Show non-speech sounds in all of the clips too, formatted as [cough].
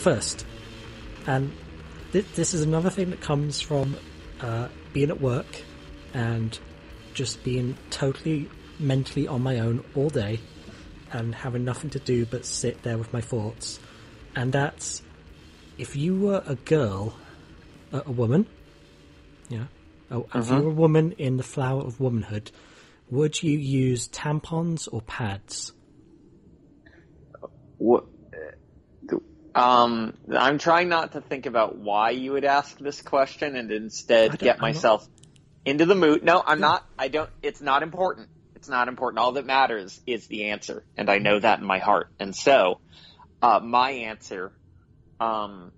first, and th- this is another thing that comes from uh, being at work and just being totally mentally on my own all day and having nothing to do but sit there with my thoughts. And that's if you were a girl, a, a woman, yeah, oh, if you were a woman in the flower of womanhood, would you use tampons or pads? What? Um, I'm trying not to think about why you would ask this question and instead get myself into the mood. No, I'm not. I don't. It's not important. It's not important. All that matters is the answer, and I know that in my heart. And so, uh, my answer, um,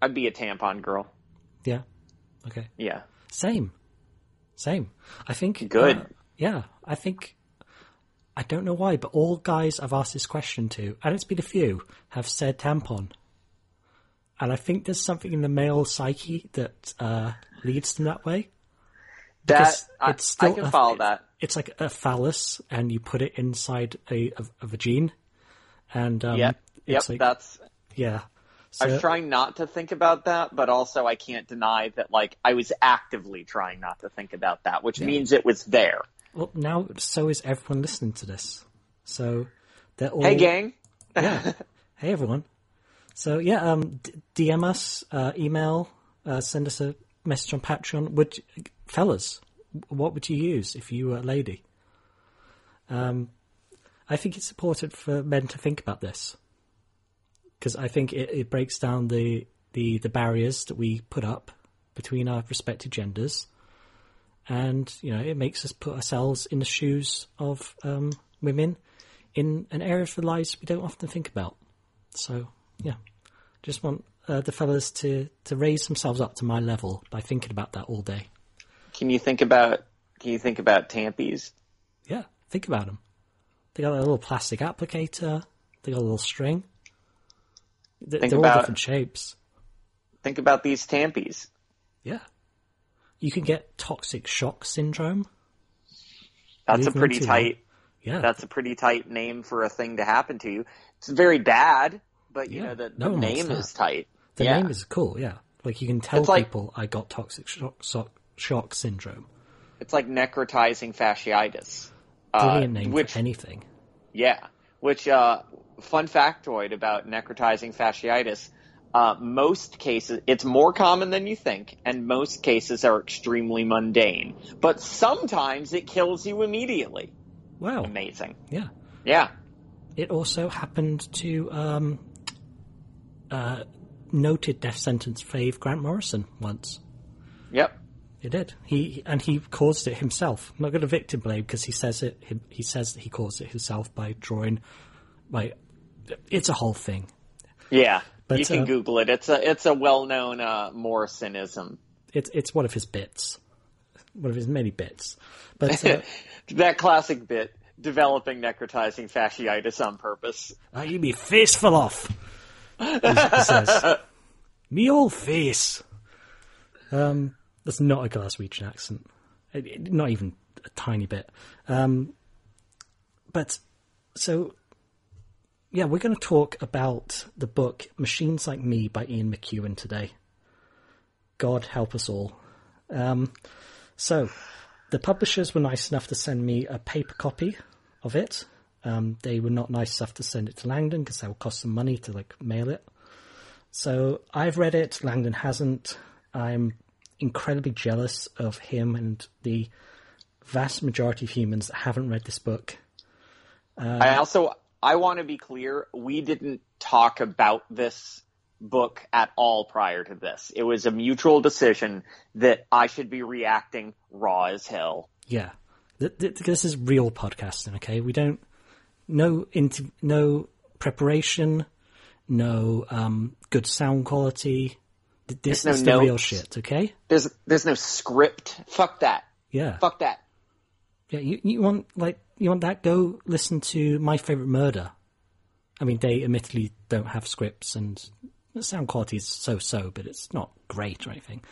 I'd be a tampon girl. Yeah. Okay. Yeah. Same. Same. I think. Good. uh, yeah. I think. I don't know why, but all guys I've asked this question to, and it's been a few, have said tampon. And I think there's something in the male psyche that uh, leads them that way. That I, it's still I can a- follow that. It's like a phallus, and you put it inside a, a, a vagine. And um, Yep. Yep. like, that's yeah. I So, was trying not to think about that, but also I can't deny that like I was actively trying not to think about that, which means it was there. Well, now so is everyone listening to this. So they're all. Hey gang. yeah. [laughs] Hey everyone. So yeah, um, d- DM us, uh, email, uh, send us a message on Patreon. Would fellas, what would you use if you were a lady? Um, I think it's important for men to think about this because I think it, it breaks down the, the the barriers that we put up between our respective genders, and you know it makes us put ourselves in the shoes of um, women in an area of their lives we don't often think about. So, yeah, just want uh, the fellas to, to raise themselves up to my level by thinking about that all day. Can you think about can you think about tampies? Yeah, think about them. They got a little plastic applicator. They got a little string. They- Think They're all about- different shapes. Think about these tampies. Yeah. You can get toxic shock syndrome. That's a pretty tight Yeah. that's a pretty tight name for a thing to happen to you. It's very bad, but you Yeah, know the, no the name is tight. the yeah. name is cool, yeah. Like you can tell It's like- people I got toxic shock, shock, shock syndrome. It's like necrotizing fasciitis. Uh, name which for anything. Yeah. Which, uh, fun factoid about necrotizing fasciitis. Uh, most cases, it's more common than you think, and most cases are extremely mundane. But sometimes it kills you immediately. Wow. Amazing. Yeah. Yeah. It also happened to um, uh, noted death sentence fave Grant Morrison once. Yep. It did. He and he caused it himself. I'm not going to victim blame because he says it. He, he says that he caused it himself by drawing. By it's a whole thing. Yeah. But, you can uh, Google it. It's a it's a well known uh, Morrisonism. It's it's one of his bits, one of his many bits. But uh, [laughs] that classic bit, developing necrotizing fasciitis on purpose. ah, you be face fell off. He, he says, [laughs] "Me old face." Um, that's not a Glaswegian accent. It- it- not even a tiny bit. Um, but so, yeah, we're going to talk about the book "Machines Like Me" by Ian McEwan today. God help us all. Um, so, the publishers were nice enough to send me a paper copy of it. Um, they were not nice enough to send it to Langdon because that would cost them money to like mail it. So I've read it. Langdon hasn't. I'm incredibly jealous of him and the vast majority of humans that haven't read this book. I also I want to be clear. We didn't talk about this book at all prior to this. It was a mutual decision that I should be reacting raw as hell. Yeah, th- th- this is real podcasting. Okay, we don't no inter- no preparation, no um, good sound quality. This There's is no the real shit. Okay. There's there's no script. Fuck that. Yeah. Fuck that. Yeah, you, you want like you want that? Go listen to My Favorite Murder. I mean, they admittedly don't have scripts and The sound quality is so-so, but it's not great or anything.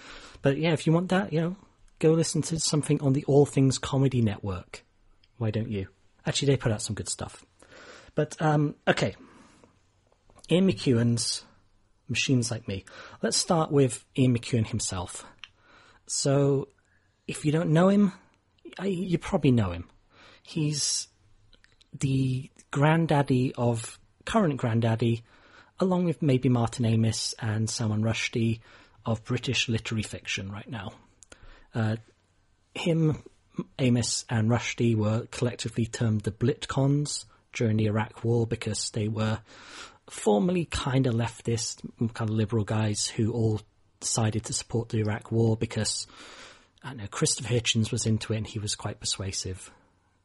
But yeah, if you want that, you know, go listen to something on the All Things Comedy Network. Why don't you? Actually, they put out some good stuff. But um, okay, Ian McEwan's Machines Like Me. Let's start with Ian McEwan himself. So, if you don't know him, you probably know him. He's the granddaddy of current granddaddy, along with maybe Martin Amis and Salman Rushdie of British literary fiction right now. Uh, him, Amis, and Rushdie were collectively termed the Blitcons during the Iraq War because they were formerly kind of leftist, kind of liberal guys who all decided to support the Iraq War because I know Christopher Hitchens was into it and he was quite persuasive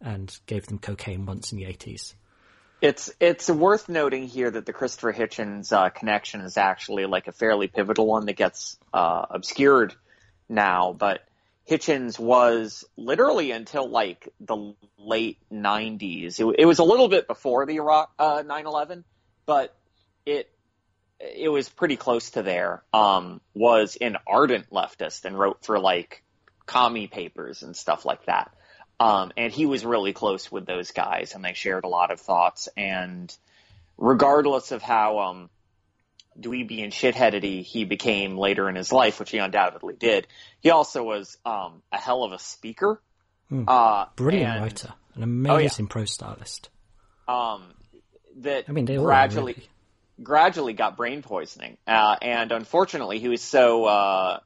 and gave them cocaine once in the 80s. It's it's worth noting here that the Christopher Hitchens uh, connection is actually like a fairly pivotal one that gets uh, obscured now, but Hitchens was literally until like the late 90s. It, it was a little bit before the Iraq uh, 9/11, but it it was pretty close to there. Um, was an ardent leftist and wrote for like commie papers and stuff like that. Um, and he was really close with those guys, and they shared a lot of thoughts. And regardless of how um, dweeby and shitheadedy he became later in his life, which he undoubtedly did, he also was um, a hell of a speaker. Hmm. Uh, Brilliant and, writer, an amazing oh, yeah. prose stylist. Um, that I mean, they gradually really. gradually got brain poisoning, uh, and unfortunately, he was so uh,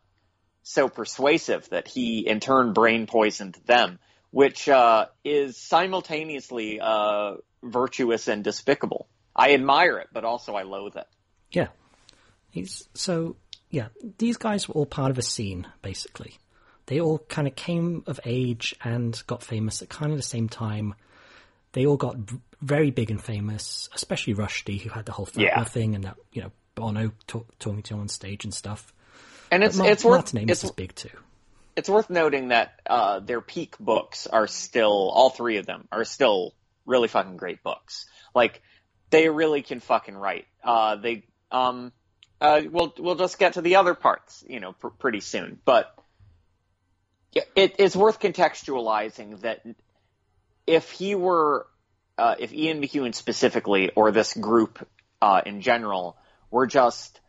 so persuasive that he in turn brain poisoned them, which uh, is simultaneously uh, virtuous and despicable. I admire it, but also I loathe it. Yeah, he's so yeah. These guys were all part of a scene, basically. They all kind of came of age and got famous at kind of the same time. They all got very big and famous, especially Rushdie, who had the whole yeah. thing and that you know Bono talk, talking to him on stage and stuff. And it's it's worth Martin Amis is big too. It's worth noting that uh, their peak books are still all three of them are still really fucking great books. Like they really can fucking write. Uh, they um uh, we'll we'll just get to the other parts, you know, pr- pretty soon. But it, it's worth contextualizing that if he were, uh, if Ian McEwan specifically, or this group uh, in general, were just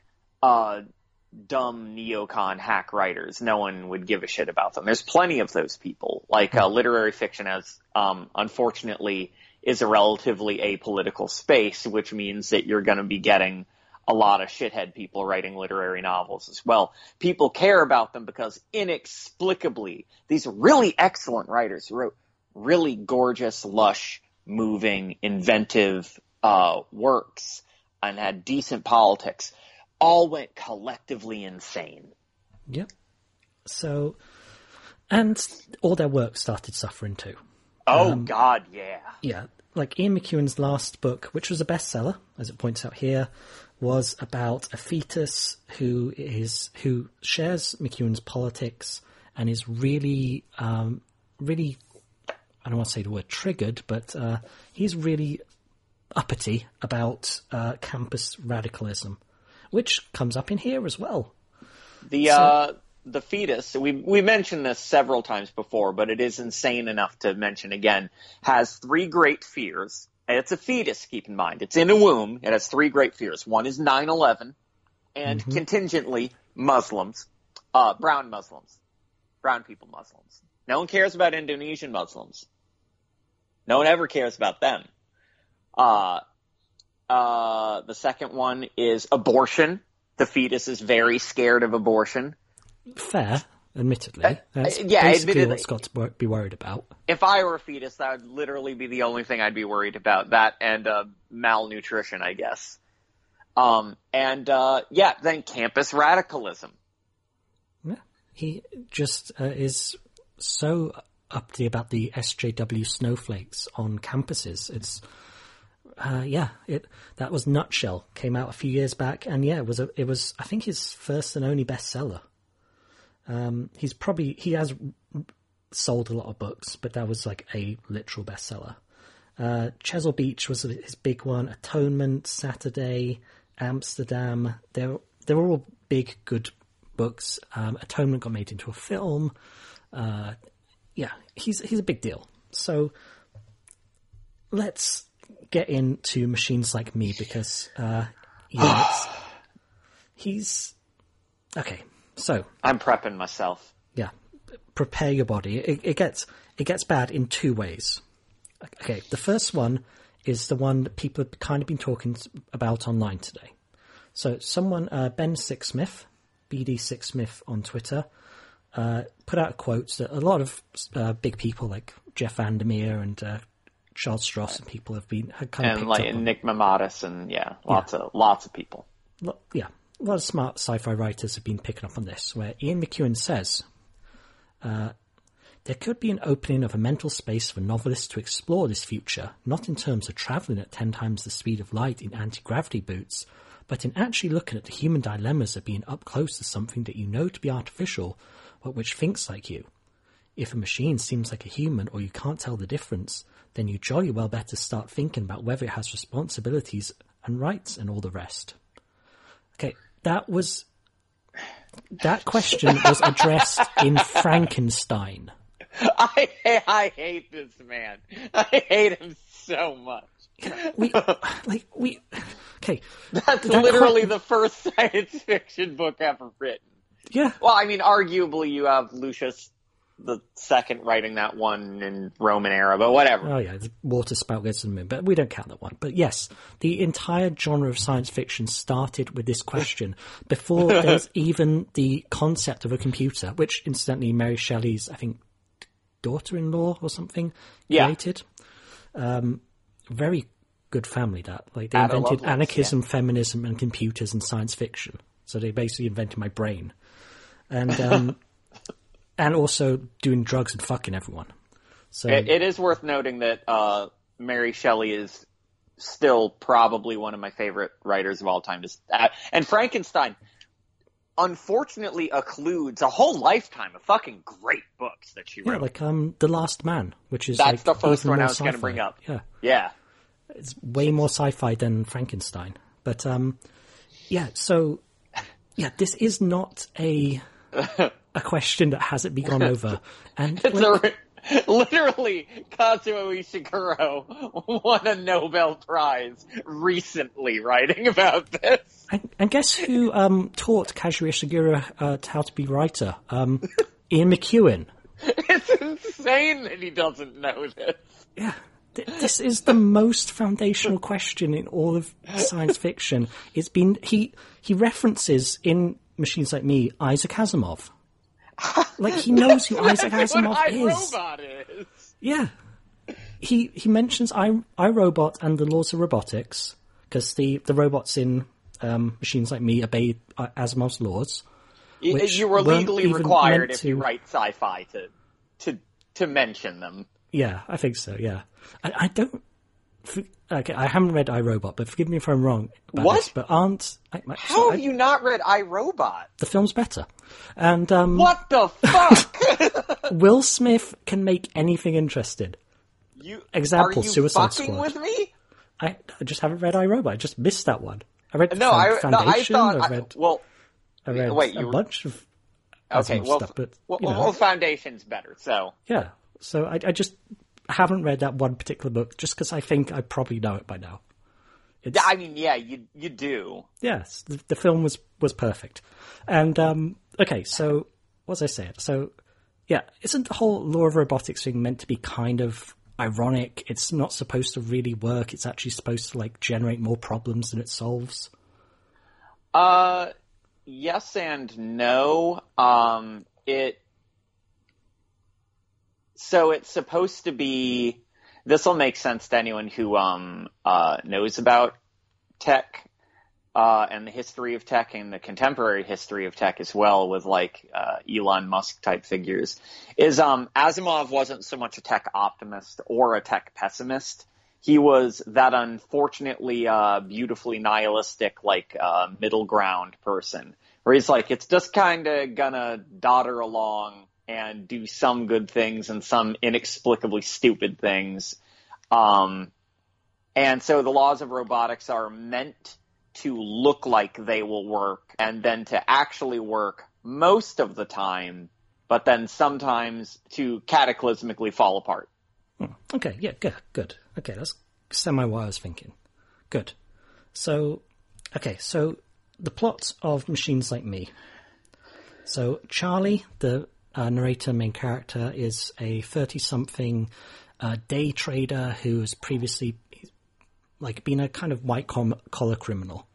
uh, dumb neocon hack writers. No one would give a shit about them. There's plenty of those people. Like uh, literary fiction, as um, unfortunately is a relatively apolitical space, which means that you're going to be getting a lot of shithead people writing literary novels as well. People care about them because inexplicably, these really excellent writers who wrote really gorgeous, lush, moving, inventive uh, works and had decent politics all went collectively insane. Yep. So, and all their work started suffering too. Oh um, God, yeah. Yeah, like Ian McEwan's last book, which was a bestseller, as it points out here, was about a fetus who is who shares McEwan's politics and is really, um, really. I don't want to say the word triggered, but uh, he's really uppity about uh, campus radicalism which comes up in here as well. The so, uh, the fetus, we we mentioned this several times before, but it is insane enough to mention again. Has three great fears. And it's a fetus, keep in mind. It's in a womb. It has three great fears. One is 9-11, and mm-hmm. contingently Muslims, uh, brown Muslims, brown people Muslims. No one cares about Indonesian Muslims. No one ever cares about them. Uh, uh, the second one is abortion. The fetus is very scared of abortion. Fair, admittedly. Uh, That's uh, yeah, basically what's got to be worried about. If I were a fetus, that would literally be the only thing I'd be worried about. That and uh, malnutrition, I guess. Um, and uh, yeah, then campus radicalism. Yeah, he just uh, is so uppity about the SJW snowflakes on campuses. It's uh, yeah, it that was Nutshell came out a few years back, and yeah, it was a, it was I think his first and only bestseller. Um, he's probably he has sold a lot of books, but that was like a literal bestseller. Uh, Chesil Beach was his big one. Atonement, Saturday, Amsterdam. They're they're all big, good books. Um, Atonement got made into a film. Uh, yeah, he's he's a big deal. So let's get into machines like me because uh, yeah, it's, [sighs] he's okay. So I'm prepping myself. yeah, prepare your body. It, it gets it gets bad in two ways. Okay, the first one is the one that people have kind of been talking about online today. So someone, uh, Ben Sixsmith, BD Sixsmith on Twitter, uh, put out quotes that a lot of uh, big people like Jeff Vandermeer and uh, Charles Stross and people have been had kind of And picked like. Nick Mamatas and yeah, lots of lots of people. Yeah, a lot of smart sci-fi writers have been picking up on this. Where Ian McEwan says, uh, "There could be an opening of a mental space for novelists to explore this future, not in terms of traveling at ten times the speed of light in anti-gravity boots, but in actually looking at the human dilemmas of being up close to something that you know to be artificial, but which thinks like you." If a machine seems like a human or you can't tell the difference, then you jolly well better start thinking about whether it has responsibilities and rights and all the rest. Okay, that was that question was addressed in Frankenstein. [laughs] I I hate this man. I hate him so much. We like we okay. That's That literally the first [laughs] science fiction book ever written. Yeah, Well, I mean, arguably you have Lucius the second writing that one in Roman era, but whatever. oh yeah, the water spout goes to the moon, but we don't count that one. But yes, the entire genre of science fiction started with this question [laughs] before there's even the concept of a computer, which incidentally Mary Shelley's I think daughter-in-law or something Yeah. created. Um, very good family that like they Ada invented Lovelace, anarchism, feminism, and computers and science fiction. So they basically invented my brain, and um, [laughs] and also doing drugs and fucking everyone. So It, it is worth noting that uh, Mary Shelley is still probably one of my favorite writers of all time. Just uh, and Frankenstein, unfortunately, occludes a whole lifetime of fucking great books that she wrote. yeah, like um, the Last Man, which is That's like the first one I was gonna bring up. Yeah, yeah, it's way more sci-fi than Frankenstein. But um, yeah, so yeah, this is not a [laughs] a question that hasn't been gone over, [laughs] and it's like, a, literally Kazuo Ishiguro won a Nobel Prize recently writing about this. and, and guess who um, taught Kazuo Ishiguro uh, how to be writer? Um, [laughs] Ian McEwan. It's insane that he doesn't know this. Yeah. Th- This is the most foundational question in all of science fiction. It's been he he references in Machines Like Me Isaac Asimov. Like he knows who [laughs] Isaac Asimov is. is. Yeah. He he mentions I iRobot and the laws of robotics because the the robots in um, Machines Like Me obey uh, Asimov's laws. Y- Which you were legally required if you to- write sci-fi to to to mention them. Yeah, I think so. Yeah, I, I don't. Okay, I haven't read I, Robot, but forgive me if I'm wrong What? this. But aren't I, I- How have you not read I, Robot? the film's better? And um, What the fuck? [laughs] Will Smith can make anything interesting. you Example, are you Suicide fucking Squad. with me? I, I just haven't read I, Robot. I just missed that one. I read No, I no, I Foundation. thought. I I, read, well, I read wait, a were- bunch of okay, well, stuff, but well, you know, well, Foundation's better. So yeah. So I, I just haven't read that one particular book just because I think I probably know it by now. It's, I mean, yeah, you you do. yes, the, the film was was perfect. And um, okay, so what was I saying? So yeah, isn't the whole law of robotics thing meant to be kind of ironic? It's not supposed to really work. It's actually supposed to like generate more problems than it solves. Uh, yes and no. Um, it. So it's supposed to be. This will make sense to anyone who um uh knows about tech, uh, and the history of tech and the contemporary history of tech as well, with like uh, Elon Musk type figures. Is um Asimov wasn't so much a tech optimist or a tech pessimist he was that unfortunately uh, beautifully nihilistic like uh, middle ground person where he's like it's just kind of gonna dodder along and do some good things and some inexplicably stupid things um, and so the laws of robotics are meant to look like they will work and then to actually work most of the time, but then sometimes to cataclysmically fall apart. Okay, yeah, good, good. Okay, that's semi what I was thinking. Good. So, okay, so the plot of Machines Like Me. So, Charlie, the uh, narrator, main character, is a 30 something uh, day trader who has previously like been a kind of white collar criminal.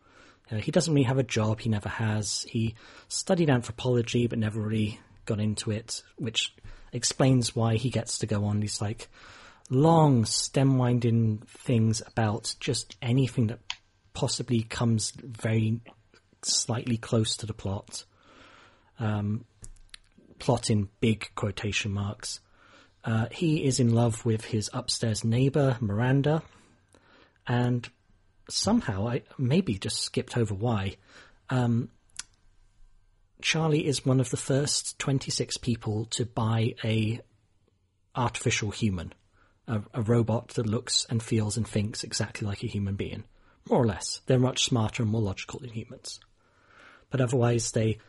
Uh, he doesn't really have a job. He never has. He studied anthropology, but never really got into it, which explains why he gets to go on these like long stem winding things about just anything that possibly comes very slightly close to the plot. Um, plot in big quotation marks. Uh, he is in love with his upstairs neighbor, Miranda, and somehow I maybe just skipped over why. Um, Charlie is one of the first 26 people to buy a artificial human, a, a, robot that looks and feels and thinks exactly like a human being, more or less. They're much smarter and more logical than humans, but otherwise they,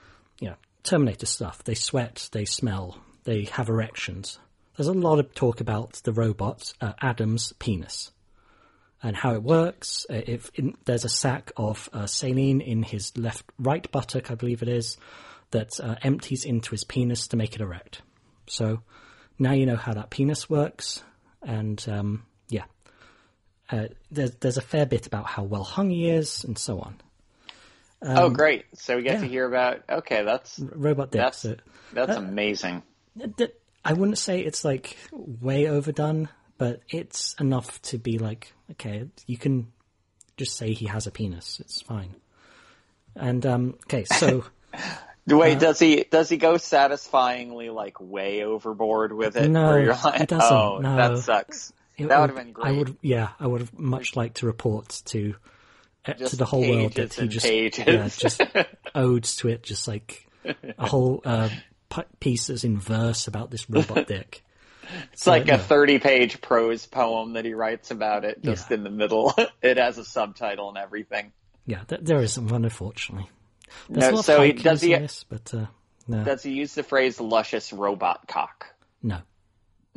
you know, Terminator stuff. They sweat, they smell, they have erections. There's a lot of talk about the robot uh, Adam's penis and how it works. Uh, if in, there's a sack of uh, saline in his left right buttock, I believe it is, that uh, empties into his penis to make it erect. So now you know how that penis works, and um, yeah, uh, there's there's a fair bit about how well hung he is, and so on. Um, oh, great! So we get yeah. to hear about okay, that's robot dick. That's, so, that's uh, amazing. I wouldn't say it's like way overdone but it's enough to be like, okay, you can just say he has a penis. It's fine. And um, okay, so [laughs] wait, uh, does he does he go satisfyingly like way overboard with it? No, like, he [laughs] doesn't. Oh, no. that sucks. It that would have been great. I would, yeah, I would have much liked to report to uh, to the whole world that he just yeah, just [laughs] odes to it, just like a whole uh, pieces in verse about this robot [laughs] dick. It's so, like a 30 page prose poem that he writes about it just yeah. in the middle. [laughs] it has a subtitle and everything. Yeah, there isn't one, unfortunately. There's no, so he, does he, this, but, uh, no. Does he use the phrase luscious robot cock? No.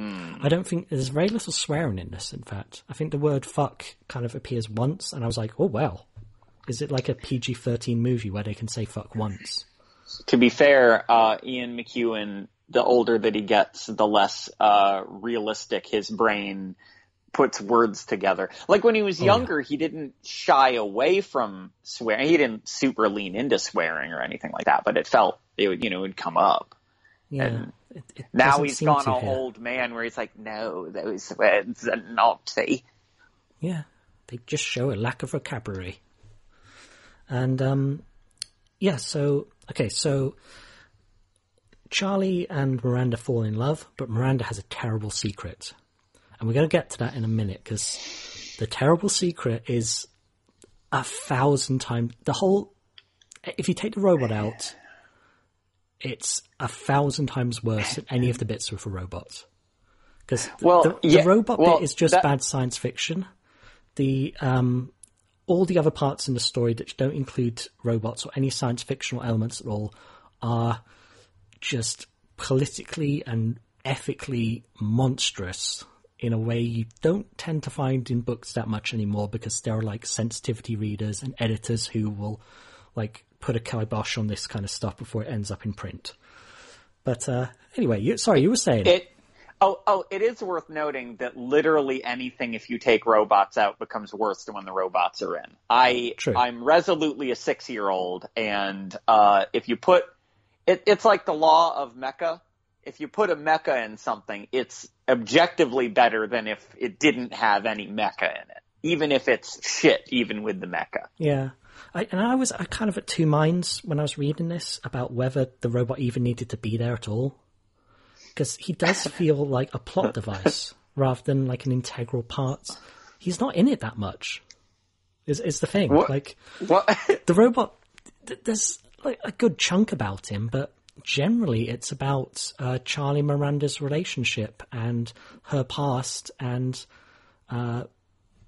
Mm. I don't think there's very little swearing in this, in fact. I think the word fuck kind of appears once, and I was like, oh, well. Is it like a PG 13 movie where they can say fuck once? To be fair, uh, Ian McEwan the older that he gets, the less uh, realistic his brain puts words together. Like when he was younger, oh, yeah. he didn't shy away from swearing. He didn't super lean into swearing or anything like that, but it felt it would, you know, it would come up. Yeah. And it, it now he's gone a old man where he's like, no, those words are naughty. Yeah. They just show a lack of vocabulary. And, um, yeah, so, okay, so Charlie and Miranda fall in love, but Miranda has a terrible secret. And we're going to get to that in a minute because the terrible secret is a thousand times the whole. If you take the robot out, it's a thousand times worse than any of the bits with a robot. Because well, the, yeah, the, robot well, bit is just that... bad science fiction. The um, all the other parts in the story that don't include robots or any science fictional elements at all are just politically and ethically monstrous in a way you don't tend to find in books that much anymore because there are like sensitivity readers and editors who will like put a kibosh on this kind of stuff before it ends up in print. But uh, anyway, you, sorry, you were saying it. Oh, oh, it is worth noting that literally anything, if you take robots out, becomes worse than when the robots are in. I, True. I'm resolutely a six-year-old, and uh, if you put it, it's like the law of mecha. If you put a mecha in something, it's objectively better than if it didn't have any mecha in it, even if it's shit, even with the mecha. Yeah. I, and I was I kind of at two minds when I was reading this about whether the robot even needed to be there at all. Because he does [laughs] feel like a plot device rather than like an integral part. He's not in it that much. Is is the thing? What? Like what? [laughs] the robot. There's like a good chunk about him, but generally it's about uh, Charlie Miranda's relationship and her past and uh,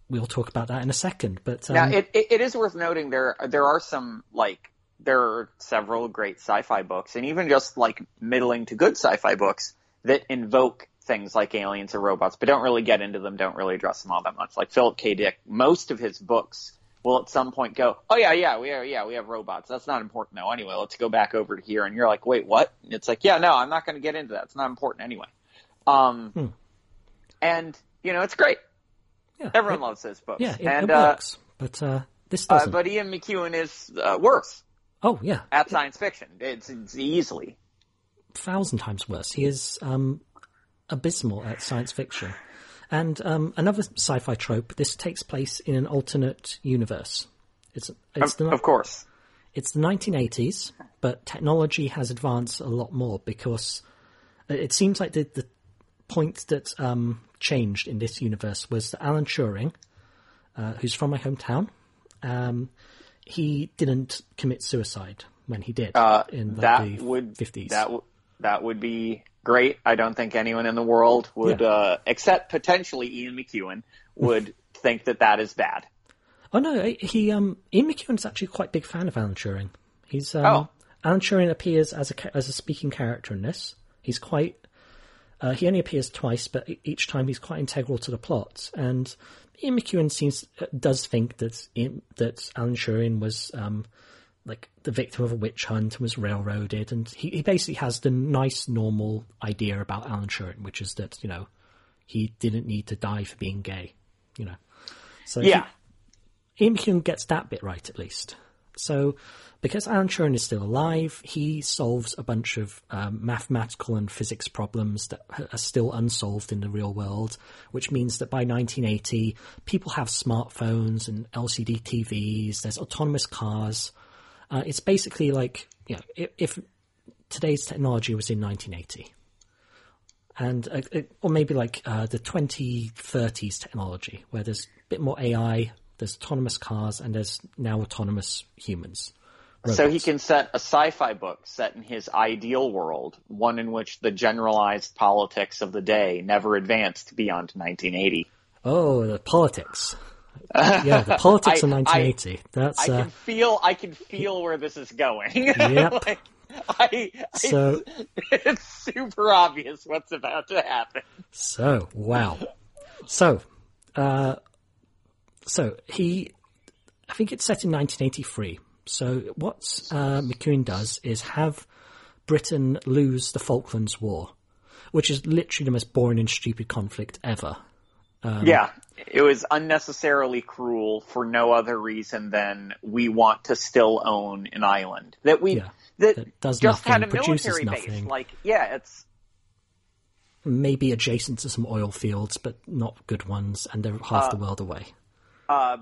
we'll talk about that in a second. But um, Now, it, it, it is worth noting there there are some like there are several great sci-fi books, and even just like middling to good sci-fi books that invoke things like aliens or robots, but don't really get into them, don't really address them all that much. Like Philip K. Dick, most of his books will at some point go, "Oh yeah, yeah, we are, yeah, we have robots. That's not important though. Anyway, let's go back over to here." And you're like, "Wait, what?" And it's like, "Yeah, no, I'm not going to get into that. It's not important anyway." Um, Hmm. and you know, it's great. Yeah, Everyone it, loves his books, yeah, it, and it uh, works. But uh, this uh, doesn't. but Ian McEwan is uh, worse oh yeah, at science fiction. It's, it's easily. thousand times worse. He is um, abysmal at science fiction. And um, another sci-fi trope. This takes place in an alternate universe. It's it's Of, the of course. it's the 1980s, but technology has advanced a lot more because it seems like the the point that um, changed in this universe was that Alan Turing, uh, who's from my hometown, um, he didn't commit suicide when he did Uh, in like, that the would 50s. That w- that would be great. I don't think anyone in the world would, Yeah. uh, except potentially Ian McEwan, would [laughs] think that that is bad. Oh no, he um Ian McEwan's actually quite a big fan of Alan Turing. He's um, Oh. Alan Turing appears as a as a speaking character in this. He's quite uh, he only appears twice, but each time he's quite integral to the plot. And Ian McEwan seems uh, does think that that Alan Turing was um like the victim of a witch hunt and was railroaded, and he, he basically has the nice normal idea about Alan Turing, which is that you know he didn't need to die for being gay, you know. So he- Yeah. Ian McEwan gets that bit right at least. So, because Alan Turing is still alive, he solves a bunch of um, mathematical and physics problems that are still unsolved in the real world, which means that by 1980, people have smartphones and LCD TVs, there's autonomous cars. Uh, it's basically like, you know, if, if today's technology was in 1980. And, uh, it- or maybe like uh, the 2030s technology, where there's a bit more AI, there's autonomous cars, and there's now autonomous humans. So he can set a sci-fi book set in his ideal world, one in which the generalized politics of the day never advanced beyond 1980. Oh, the politics. yeah, the [laughs] politics I- of 1980. That's I uh, can feel, I can feel where this is going. [laughs] Yep. like, I, So- it's, [laughs] it's super obvious what's about to happen. so wow. So, uh, so he, I think it's set in 1983. So what uh, McEwan does is have Britain lose the Falklands War, which is literally the most boring and stupid conflict ever. Um, yeah, it was unnecessarily cruel for no other reason than we want to still own an island that we Yeah, that, that does just nothing, had a produces military base. nothing. Like, yeah, it's Maybe adjacent to some oil fields, but not good ones, and they're half the world away. uh,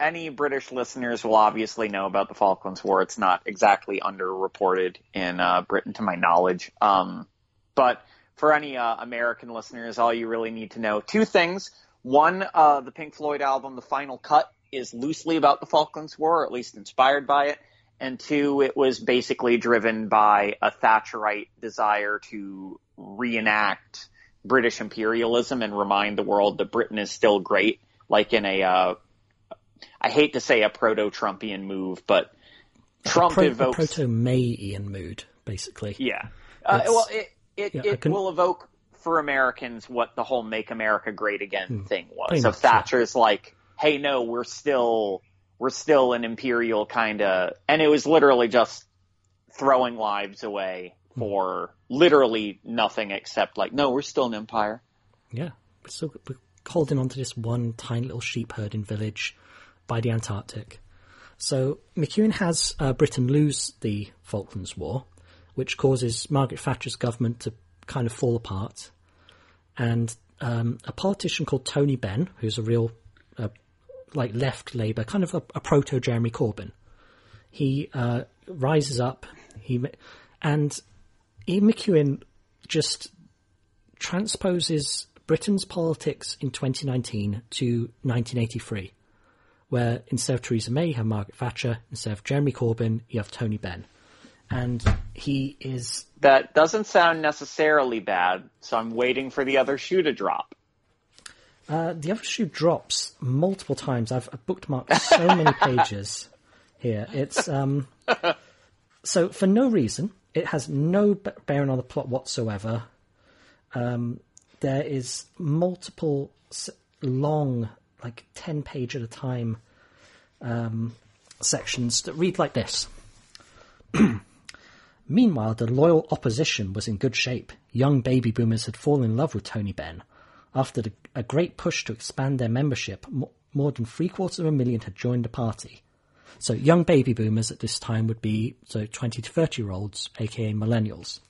any British listeners will obviously know about the Falklands War. It's not exactly underreported in uh, Britain, to my knowledge. Um, but for any uh, American listeners, all you really need to know two things. One, uh, the Pink Floyd album, The Final Cut, is loosely about the Falklands War, or at least inspired by it. And two, it was basically driven by a Thatcherite desire to reenact British imperialism and remind the world that Britain is still great, like in a, uh, I hate to say a proto-Trumpian move, but Trump Pro- a evokes proto Mayian mood, basically. yeah. Uh, well, it it, yeah, it can- will evoke for Americans what the whole "Make America Great Again" thing was. Hmm. pretty So much, yeah. Thatcher's like, "Hey, no, we're still we're still an imperial kind of," and it was literally just throwing lives away Hmm. for literally nothing except like, "No, we're still an empire." Yeah, we're still we're holding on to this one tiny little sheep herding village by the Antarctic. So McEwan has uh, Britain lose the Falklands War, which causes Margaret Thatcher's government to kind of fall apart, and um, a politician called Tony Benn, who's a real uh, like left Labour, kind of a, a proto Jeremy Corbyn. He uh, rises up, he and Ian McEwan just transposes Britain's politics in 2019 to 1983, where instead of Theresa May, you have Margaret Thatcher, instead of Jeremy Corbyn, you have Tony Benn. And he is, That doesn't sound necessarily bad, so I'm waiting for the other shoe to drop. Uh, the other shoe drops multiple times. I've, I've bookmarked so many [laughs] pages here. It's um, so for no reason. It has no bearing on the plot whatsoever. Um, there is multiple long, like ten page at a time, um, sections that read like this. [clears throat] Meanwhile, the loyal opposition was in good shape. Young baby boomers had fallen in love with Tony Benn. After the, a great push to expand their membership, more than three quarters of a million had joined the party. So young baby boomers at this time would be so 20 to 30 year olds, aka millennials.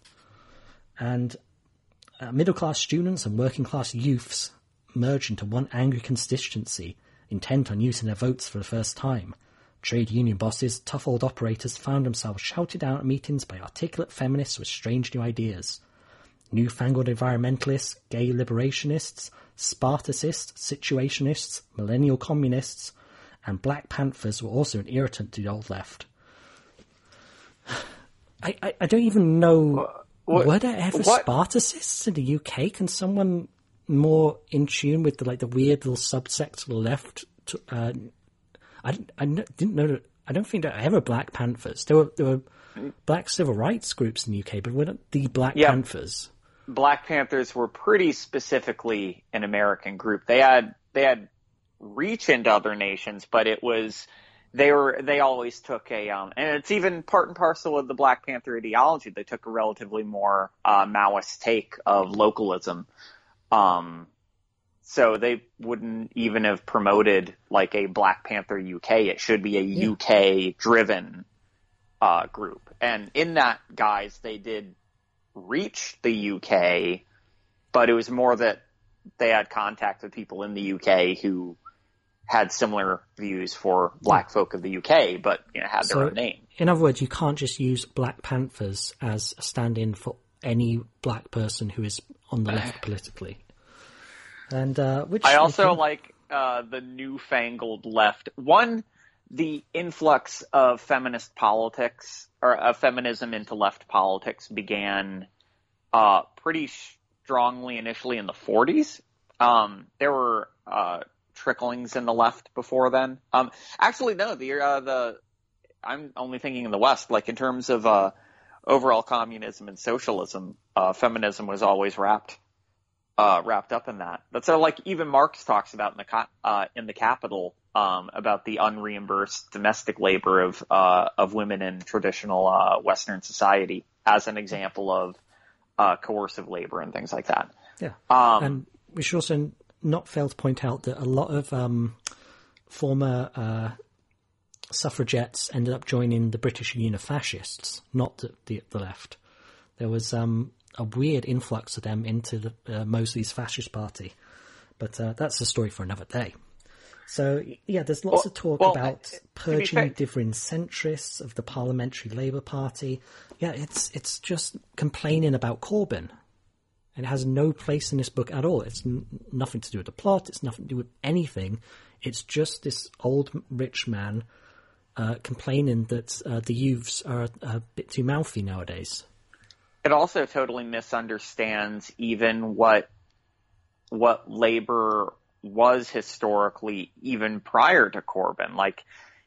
And uh, middle class students and working class youths merged into one angry constituency, intent on using their votes for the first time. Trade union bosses, tough old operators found themselves shouted down at meetings by articulate feminists with strange new ideas. Newfangled environmentalists, gay liberationists, Spartacists, situationists, millennial communists, and Black Panthers were also an irritant to the old left. [sighs] I, I, I don't even know. What, were there ever what? Spartacists in the UK? Can someone more in tune with the like the weird little subsect left? To, uh, I, I didn't know. I don't think there were ever Black Panthers. There were there were Black civil rights groups in the UK, but weren't the Black. Panthers. Black Panthers were pretty specifically an American group. They had they had reach into other nations, but it was they were they always took a um, and it's even part and parcel of the Black Panther ideology. They took a relatively more uh, Maoist take of localism. Um, so they wouldn't even have promoted like a Black Panther UK. It should be a yeah. UK driven uh, group. And in that, guys, they did reach the UK, but it was more that they had contact with people in the UK who had similar views for black folk of the UK, but you know, had their own name. In other words, you can't just use Black Panthers as a stand-in for any black person who is on the left politically. And uh, which I also think... like uh, the newfangled left. One, the influx of feminist politics or of feminism into left politics began uh, pretty strongly initially in the 40s. Um, there were uh, tricklings in the left before then. Um, actually, no, the uh, the I'm only thinking in the West. Like in terms of uh, overall communism and socialism, uh, feminism was always wrapped uh, wrapped up in that. That's uh, like even Marx talks about in the uh, in the Capital um, about the unreimbursed domestic labor of uh, of women in traditional uh, Western society as an example of uh, coercive labor and things like that. Yeah, um, and we should also not fail to point out that a lot of um, former uh, suffragettes ended up joining the British Union of Fascists, not the, the, the left. There was um, a weird influx of them into the, uh, Mosley's fascist party, but uh, that's a story for another day. So yeah, there's lots well, of talk well, about purging different centrists of the Parliamentary Labour Party. Yeah, it's it's just complaining about Corbyn and it has no place in this book at all. It's n- nothing to do with the plot. It's nothing to do with anything. It's just this old rich man uh, complaining that uh, the youths are a bit too mouthy nowadays. It also totally misunderstands even what what labor was historically, even prior to Corbyn. Like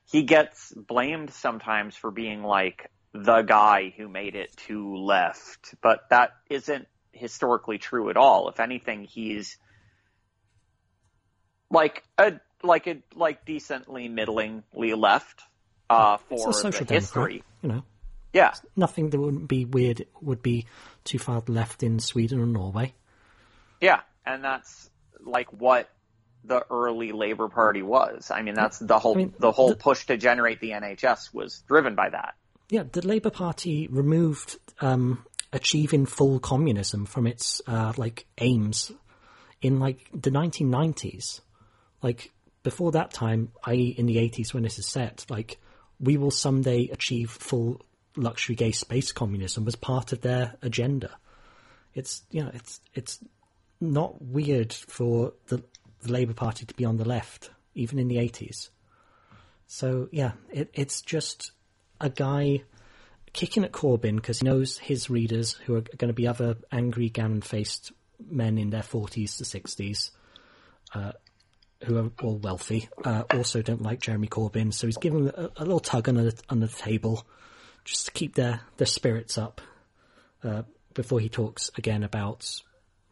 he gets blamed sometimes for being like the guy who made it to left, but that isn't historically true at all. If anything, he's like a like a like decently middlingly left uh, for the history. you know. Yeah, nothing that wouldn't be weird would be too far left in Sweden or Norway. Yeah, and that's like what the early Labour Party was. I mean, that's the whole I mean, the whole the, push to generate the NHS was driven by that. Yeah, the Labour Party removed um, achieving full communism from its uh, like aims in like the 1990s. Like before that time, i.e., in the 80s when this is set, like we will someday achieve full luxury gay space communism was part of their agenda. It's you know it's it's not weird for the, the Labour Party to be on the left, even in the 80s. So yeah, it, it's just a guy kicking at Corbyn because he knows his readers, who are going to be other angry, gammon faced men in their 40s to 60s, uh, who are all wealthy, uh, also don't like Jeremy Corbyn. So he's giving a, a little tug under under the table just to keep their, their spirits up uh, before he talks again about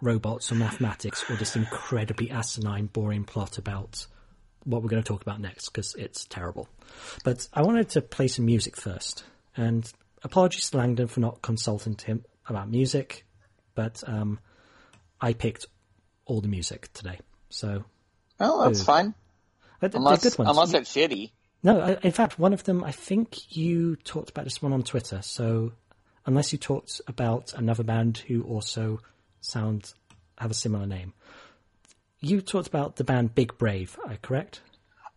robots or mathematics or this incredibly asinine, boring plot about what we're going to talk about next because it's terrible. But I wanted to play some music first. And apologies to Langdon for not consulting him about music, but um, I picked all the music today. So. Oh, that's Ooh. fine. Unless, unless it's shitty. No, I- in fact, one of them, I think you talked about this one on Twitter. So, unless you talked about another band who also sound have a similar name, you talked about the band Big Brave. I correct?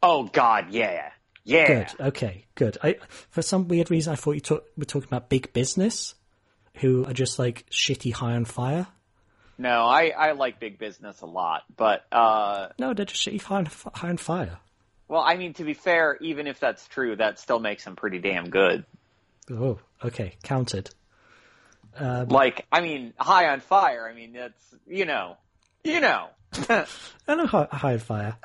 Oh God, yeah, yeah. Good. Okay. Good. I, for some weird reason, I thought you talk, were talking about Big Business, who are just like shitty high on fire. No, I I like big business a lot, but uh, No, they're just shitty high on, high on fire. Well, I mean, to be fair, even if that's true, that still makes them pretty damn good. Oh, okay. Counted. Like, I mean, high on fire. I mean, that's you know, you know. [laughs] I know high, high on fire.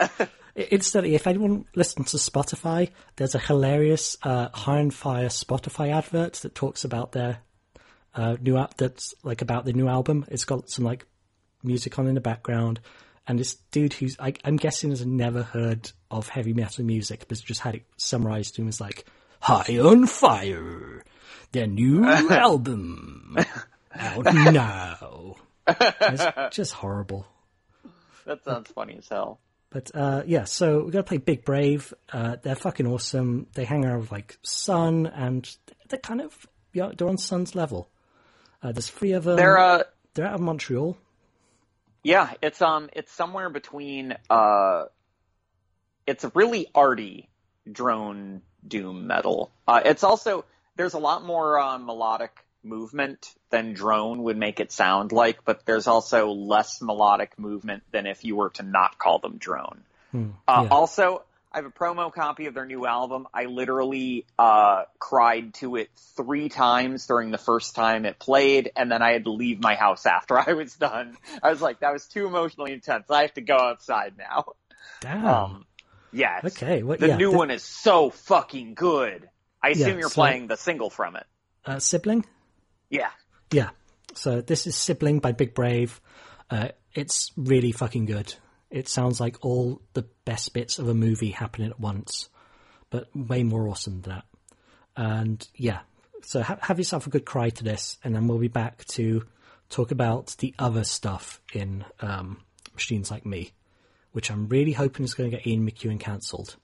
Instantly, if anyone listens to Spotify, there's a hilarious uh, High on Fire Spotify advert that talks about their uh, new app. That's like about the new album. It's got some like music on in the background, and this dude who's I, I'm guessing has never heard of heavy metal music, but just had it summarized to him as like High on Fire, their new [laughs] album out now. It's [laughs] just horrible. That sounds funny as hell. But uh, yeah, so we're gonna play Big Brave. Uh, they're fucking awesome. They hang around with like Sunn, and they're kind of yeah, they're on Sunn's level. Uh, there's three of them. They're uh, they're out of Montreal. Yeah, it's um, it's somewhere between uh, it's a really arty drone doom metal. Uh, it's also there's a lot more uh, melodic movement than drone would make it sound like, but there's also less melodic movement than if you were to not call them drone. Uh, yeah. Also, I have a promo copy of their new album. I literally uh, cried to it three times during the first time it played, and then I had to leave my house after [laughs] I was done. I was like, that was too emotionally intense. I have to go outside now. Damn. Um, it's- okay. Well, The yeah, new the- one is so fucking good. I assume Yeah, you're so- playing the single from it. uh, sibling. Yeah. Yeah. So this is Sibling by Big Brave. Uh, it's really fucking good. It sounds like all the best bits of a movie happening at once, but way more awesome than that. And yeah, so ha- have yourself a good cry to this, and then we'll be back to talk about the other stuff in um, Machines Like Me, which I'm really hoping is going to get Ian McEwan cancelled.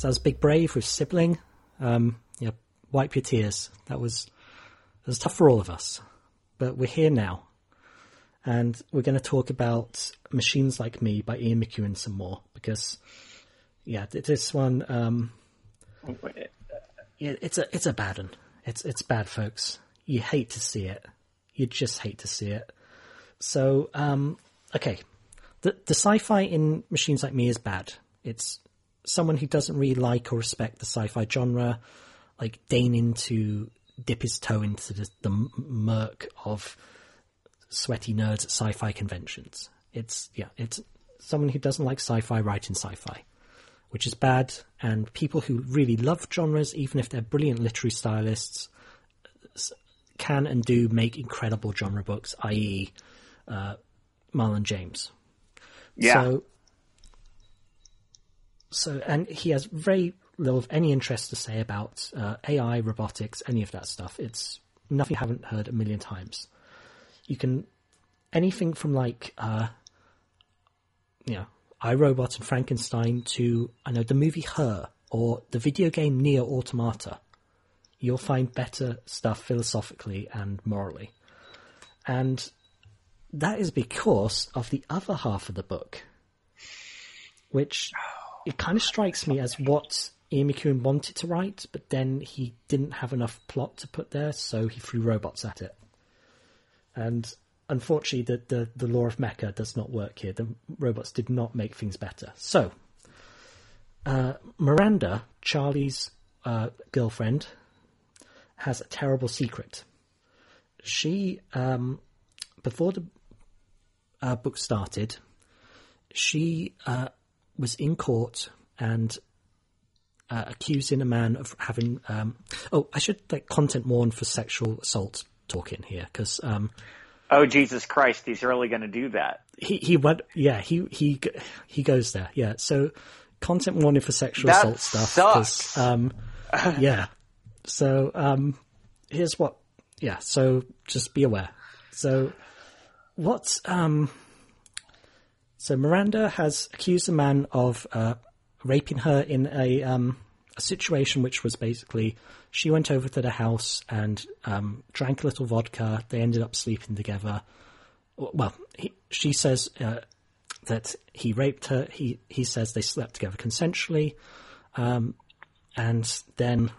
So that was Big Brave with Sibling. Um, yeah, wipe your tears. That was it was tough for all of us, but we're here now, and we're going to talk about Machines Like Me by Ian McEwan some more because, yeah, this one, um, yeah, it's a it's a bad one. It's it's bad, folks. You hate to see it. You just hate to see it. So, um, okay, the the sci-fi in Machines Like Me is bad. It's someone who doesn't really like or respect the sci-fi genre, like deigning to dip his toe into the, the murk of sweaty nerds at sci-fi conventions. It's yeah, it's someone who doesn't like sci-fi writing sci-fi, which is bad. And people who really love genres, even if they're brilliant literary stylists, can and do make incredible genre books, i.e., uh, Marlon James. Yeah. So, so, and he has very little of any interest to say about uh, AI, robotics, any of that stuff. It's nothing you haven't heard a million times. You can anything from like, uh, you know, I, Robot and Frankenstein to I know the movie Her or the video game Nier Automata. You'll find better stuff philosophically and morally, and that is because of the other half of the book, which it kind of strikes me as what Ian McEwan wanted to write, but then he didn't have enough plot to put there, so he threw robots at it. And unfortunately, the, the, the law of Mecca does not work here. The robots did not make things better. So, uh, Miranda, Charlie's uh, girlfriend, has a terrible secret. She, um, before the uh, book started, she uh, was in court and uh, accusing a man of having. Um, oh, I should like content warn for sexual assault talking here because. Um, oh Jesus Christ! He's really going to do that. He he went. Yeah, he he he goes there. Yeah, so content warning for sexual That assault stuff. Um, [laughs] yeah. So um, here's what. Yeah. So just be aware. So what's um. So Miranda has accused a man of uh, raping her in a um, a situation which was basically she went over to the house and um, drank a little vodka. They ended up sleeping together. Well, he, she says uh, that he raped her. He he says they slept together consensually, um, and then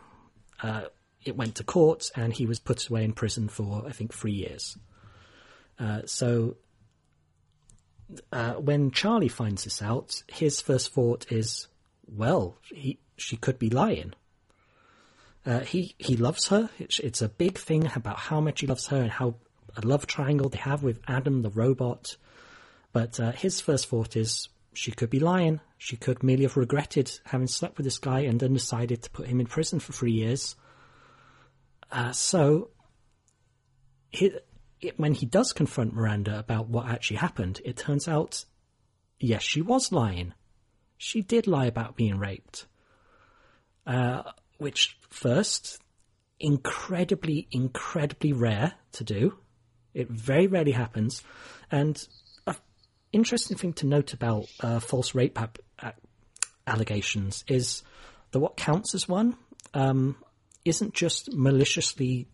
uh, it went to court, and he was put away in prison for I think three years. Uh, so uh, when Charlie finds this out, his first thought is, well, he, she could be lying. Uh, he he loves her. It's, it's a big thing about how much he loves her and how a love triangle they have with Adam the robot. But uh, his first thought is she could be lying. She could merely have regretted having slept with this guy and then decided to put him in prison for three years. Uh, so, he, it, when he does confront Miranda about what actually happened, it turns out, yes, she was lying. She did lie about being raped. Uh, which, first, incredibly, incredibly rare to do. It very rarely happens. And an interesting thing to note about uh, false rape ap- a- allegations is that what counts as one um, isn't just maliciously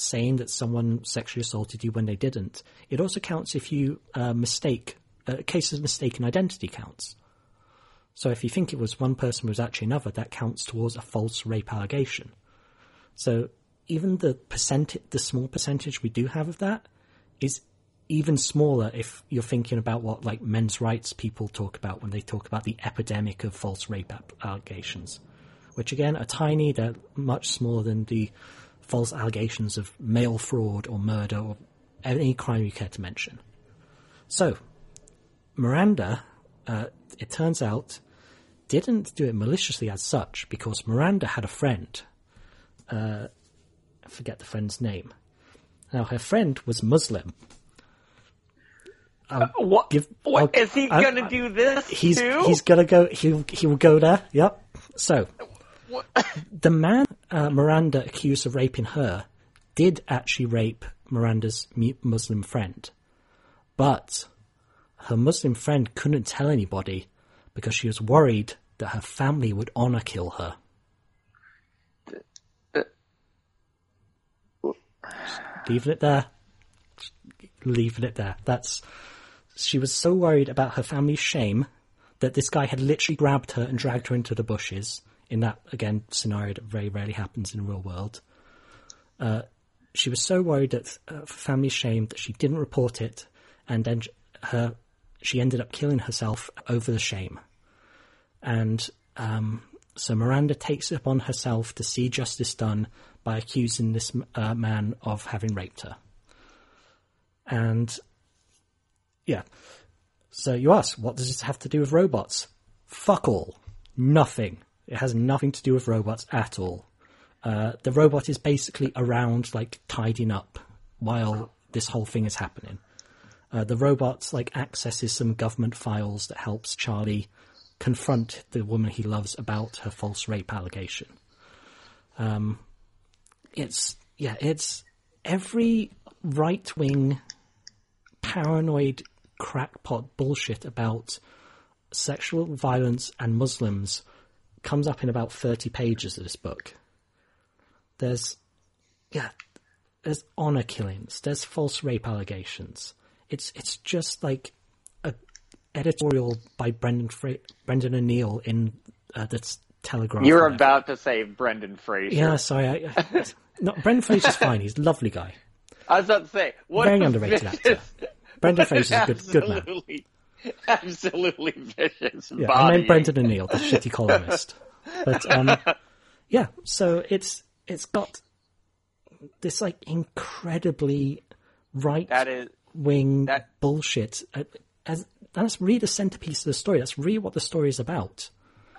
saying that someone sexually assaulted you when they didn't. It also counts if you uh, mistake, uh, cases of mistaken identity counts. So if you think it was one person was actually another, that counts towards a false rape allegation. So even the percent, the small percentage we do have of that is even smaller if you're thinking about what like men's rights people talk about when they talk about the epidemic of false rape allegations, which again are tiny. They're much smaller than the false allegations of mail fraud or murder or any crime you care to mention. So, Miranda, uh, it turns out, didn't do it maliciously as such because Miranda had a friend. Uh, I forget the friend's name. Now, her friend was Muslim. I'll What? give- what is he going to do this he's too? he's gonna go. He he will go there. Yep. So the man uh, Miranda accused of raping her did actually rape Miranda's Muslim friend, but her Muslim friend couldn't tell anybody because she was worried that her family would honor kill her. Leaving it there. Leaving it there. That's. She was so worried about her family's shame that this guy had literally grabbed her and dragged her into the bushes. In that again scenario that very rarely happens in the real world. Uh, she was so worried that uh, for family's shame that she didn't report it, and then her she ended up killing herself over the shame. And um, so Miranda takes it upon herself to see justice done by accusing this uh, man of having raped her. And yeah, so you ask, what does this have to do with robots? Fuck all. Nothing. It has nothing to do with robots at all. Uh, the robot is basically around, like, tidying up while this whole thing is happening. Uh, the robot, like, accesses some government files that helps Charlie confront the woman he loves about her false rape allegation. Um, it's, yeah, it's every right wing paranoid crackpot bullshit about sexual violence and Muslims comes up in about 30 pages of this book. There's, yeah, there's honor killings, there's false rape allegations. It's, it's just like a editorial by Brendan, Fra- Brendan O'Neill in uh, the Telegraph. You're about to say Brendan Fraser. Yeah, sorry. I, I, [laughs] no, Brendan Fraser's fine. He's a lovely guy. I was about to say, what Very underrated [laughs] actor. Brendan Fraser's a good, good man. [laughs] Absolutely, vicious Yeah, body. I meant Brendan O'Neill, the shitty columnist. But um, [laughs] yeah, so it's it's got this like incredibly right That is wing that- bullshit. Uh, As that's really the centerpiece of the story. That's really what the story is about.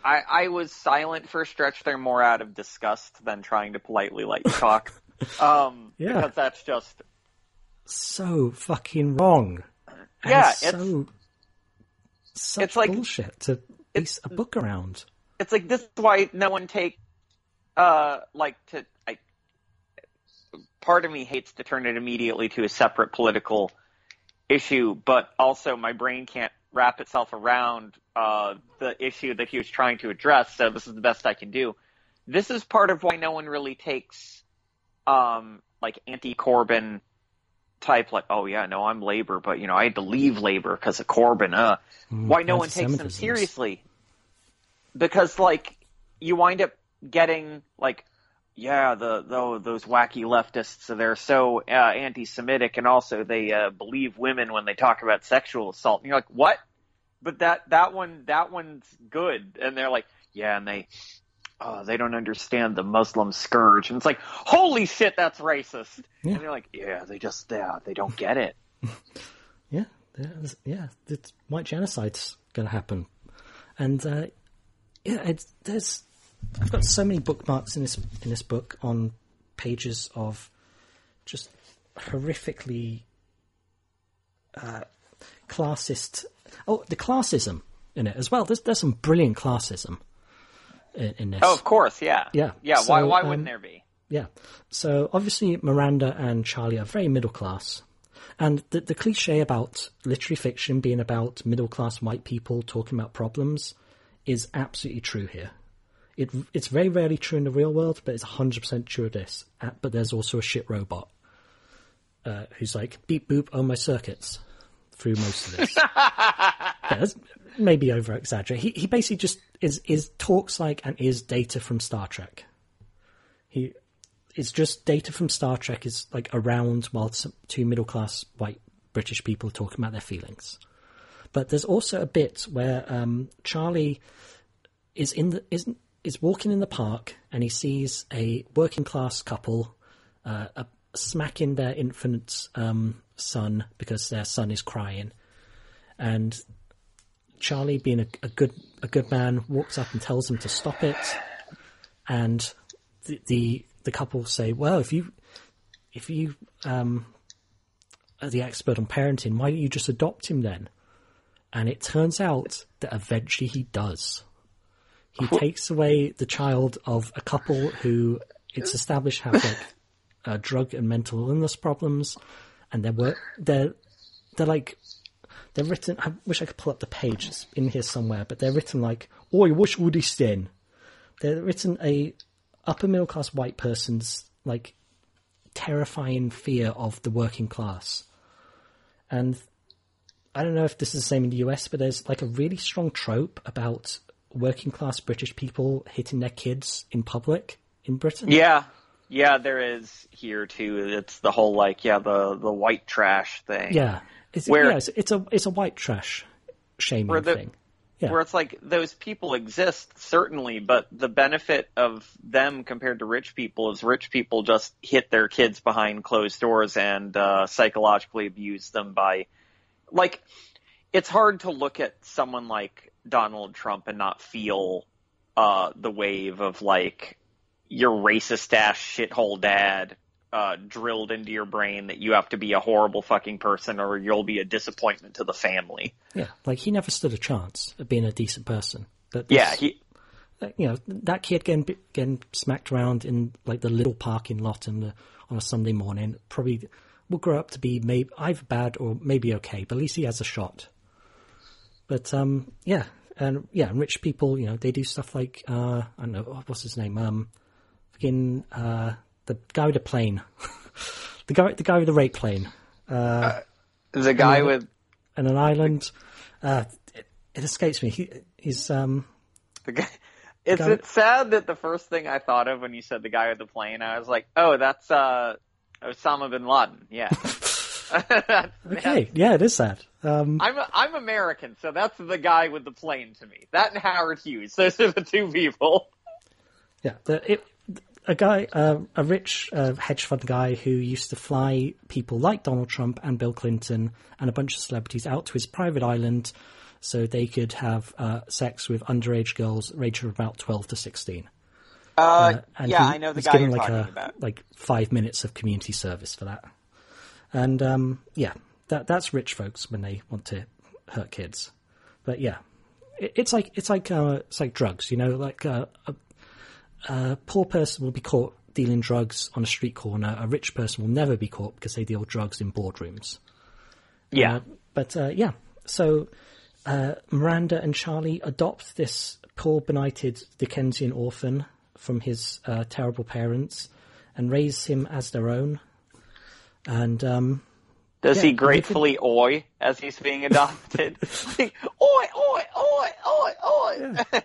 I, I was silent for a stretch there more out of disgust than trying to politely let you talk. [laughs] um, Yeah. Because that's just, So fucking wrong. Yeah, so such it's like- bullshit to base a book around. it's like this is why no one take, uh, like to, I, part of me hates to turn it immediately to a separate political issue, but also my brain can't wrap itself around, uh, the issue that he was trying to address, so this is the best I can do. This is part of why no one really takes, um, like anti-Corbyn type, like, oh yeah, no, I'm Labor, but you know, I had to leave Labor because of Corbyn, uh. Why no one takes them seriously? Because, like, you wind up getting, like, yeah, the, the those wacky leftists, they're so uh, anti-Semitic, and also they uh, believe women when they talk about sexual assault. And you're like, what? But that that one that one's good, and they're like, yeah, and they oh, they don't understand the Muslim scourge, and it's like, holy shit, that's racist. Yeah. And they're like, yeah, they just yeah, they don't get it. [laughs] Yeah, yeah, it's white genocide's going to happen, and uh, yeah, it's, there's I've got so many bookmarks in this in this book on pages of just horrifically uh, classist. Oh, the classism in it as well. There's there's some brilliant classism in, in this. Oh, of course, yeah, Yeah, yeah. why so, why um, wouldn't there be? Yeah. So obviously Miranda and Charlie are very middle class. And the, the cliche about literary fiction being about middle class white people talking about problems is absolutely true here. It, it's very rarely true in the real world, but it's 100% true of this. Uh, But there's also a shit robot uh, who's like, beep boop on my circuits through most of this. [laughs] that's maybe over exaggerate. He, he basically just is, is talks like and is data from Star Trek. He it's just data from Star Trek is like around while some, two middle class white British people are talking about their feelings. But there's also a bit where um, Charlie is in the is is walking in the park and he sees a working class couple uh, uh, smacking their infant um, son because their son is crying, and Charlie, being a, a good a good man, walks up and tells them to stop it, and the the, the couple say, "Well, if you if you um, are the expert on parenting, why don't you just adopt him then?" And it turns out that eventually he does. He takes away the child of a couple who it's established have like [laughs] uh, drug and mental illness problems, and they're wor- they're they're like they're written. I wish I could pull up the page it's in here somewhere, but they're written like, "Oi, what's this then?" They're written a upper middle class white person's like terrifying fear of the working class, and I don't know if this is the same in the US, but there's like a really strong trope about working class British people hitting their kids in public in Britain. Yeah, yeah, there is here too. It's the whole like yeah the the white trash thing. Yeah, it's, Where- yeah, it's, it's a it's a white trash shaming the- thing. Yeah. where it's like those people exist certainly, but the benefit of them compared to rich people is rich people just hit their kids behind closed doors and uh, psychologically abuse them by like it's hard to look at someone like Donald Trump and not feel uh, the wave of like your racist ass shithole dad uh, drilled into your brain that you have to be a horrible fucking person or you'll be a disappointment to the family. Yeah, like he never stood a chance of being a decent person. But Yeah, he you know that kid getting getting smacked around in like the little parking lot in the, on a Sunday morning probably will grow up to be maybe either bad or maybe okay, but at least he has a shot. But um, yeah, and yeah, and rich people, you know, they do stuff like uh, I don't know what's his name, um, fucking uh, the guy with the plane, [laughs] the guy the guy with the rape plane. the guy Yeah. with and an island. Uh, it, it escapes me. He, he's um, The guy, is Guy- it sad that the first thing I thought of when you said the guy with the plane, I was like, oh, that's uh, Osama bin Laden. Yeah. That's- [laughs] [laughs] okay. Yeah, it is sad. Um, I'm I'm American, so that's the guy with the plane to me. That and Howard Hughes. Those are the two people. yeah, the, it, a guy, uh, a rich uh, hedge fund guy who used to fly people like Donald Trump and Bill Clinton and a bunch of celebrities out to his private island so they could have uh, sex with underage girls ranged from about twelve to sixteen. Uh, and yeah, he I know the guy given like talking a, about. Like five minutes of community service for that, and um, yeah, that that's rich folks when they want to hurt kids. But yeah, it, it's like it's like uh, it's like drugs, you know, like uh, a, poor person will be caught dealing drugs on a street corner. A rich person will never be caught because they deal drugs in boardrooms. Yeah. Uh, but uh, yeah, so uh, Miranda and Charlie adopt this poor, benighted Dickensian orphan from his uh, terrible parents and raise him as their own. And um, Does yeah, he gratefully oi as he's being adopted? like, [laughs] [laughs] oi, oi, oi, oi, oi.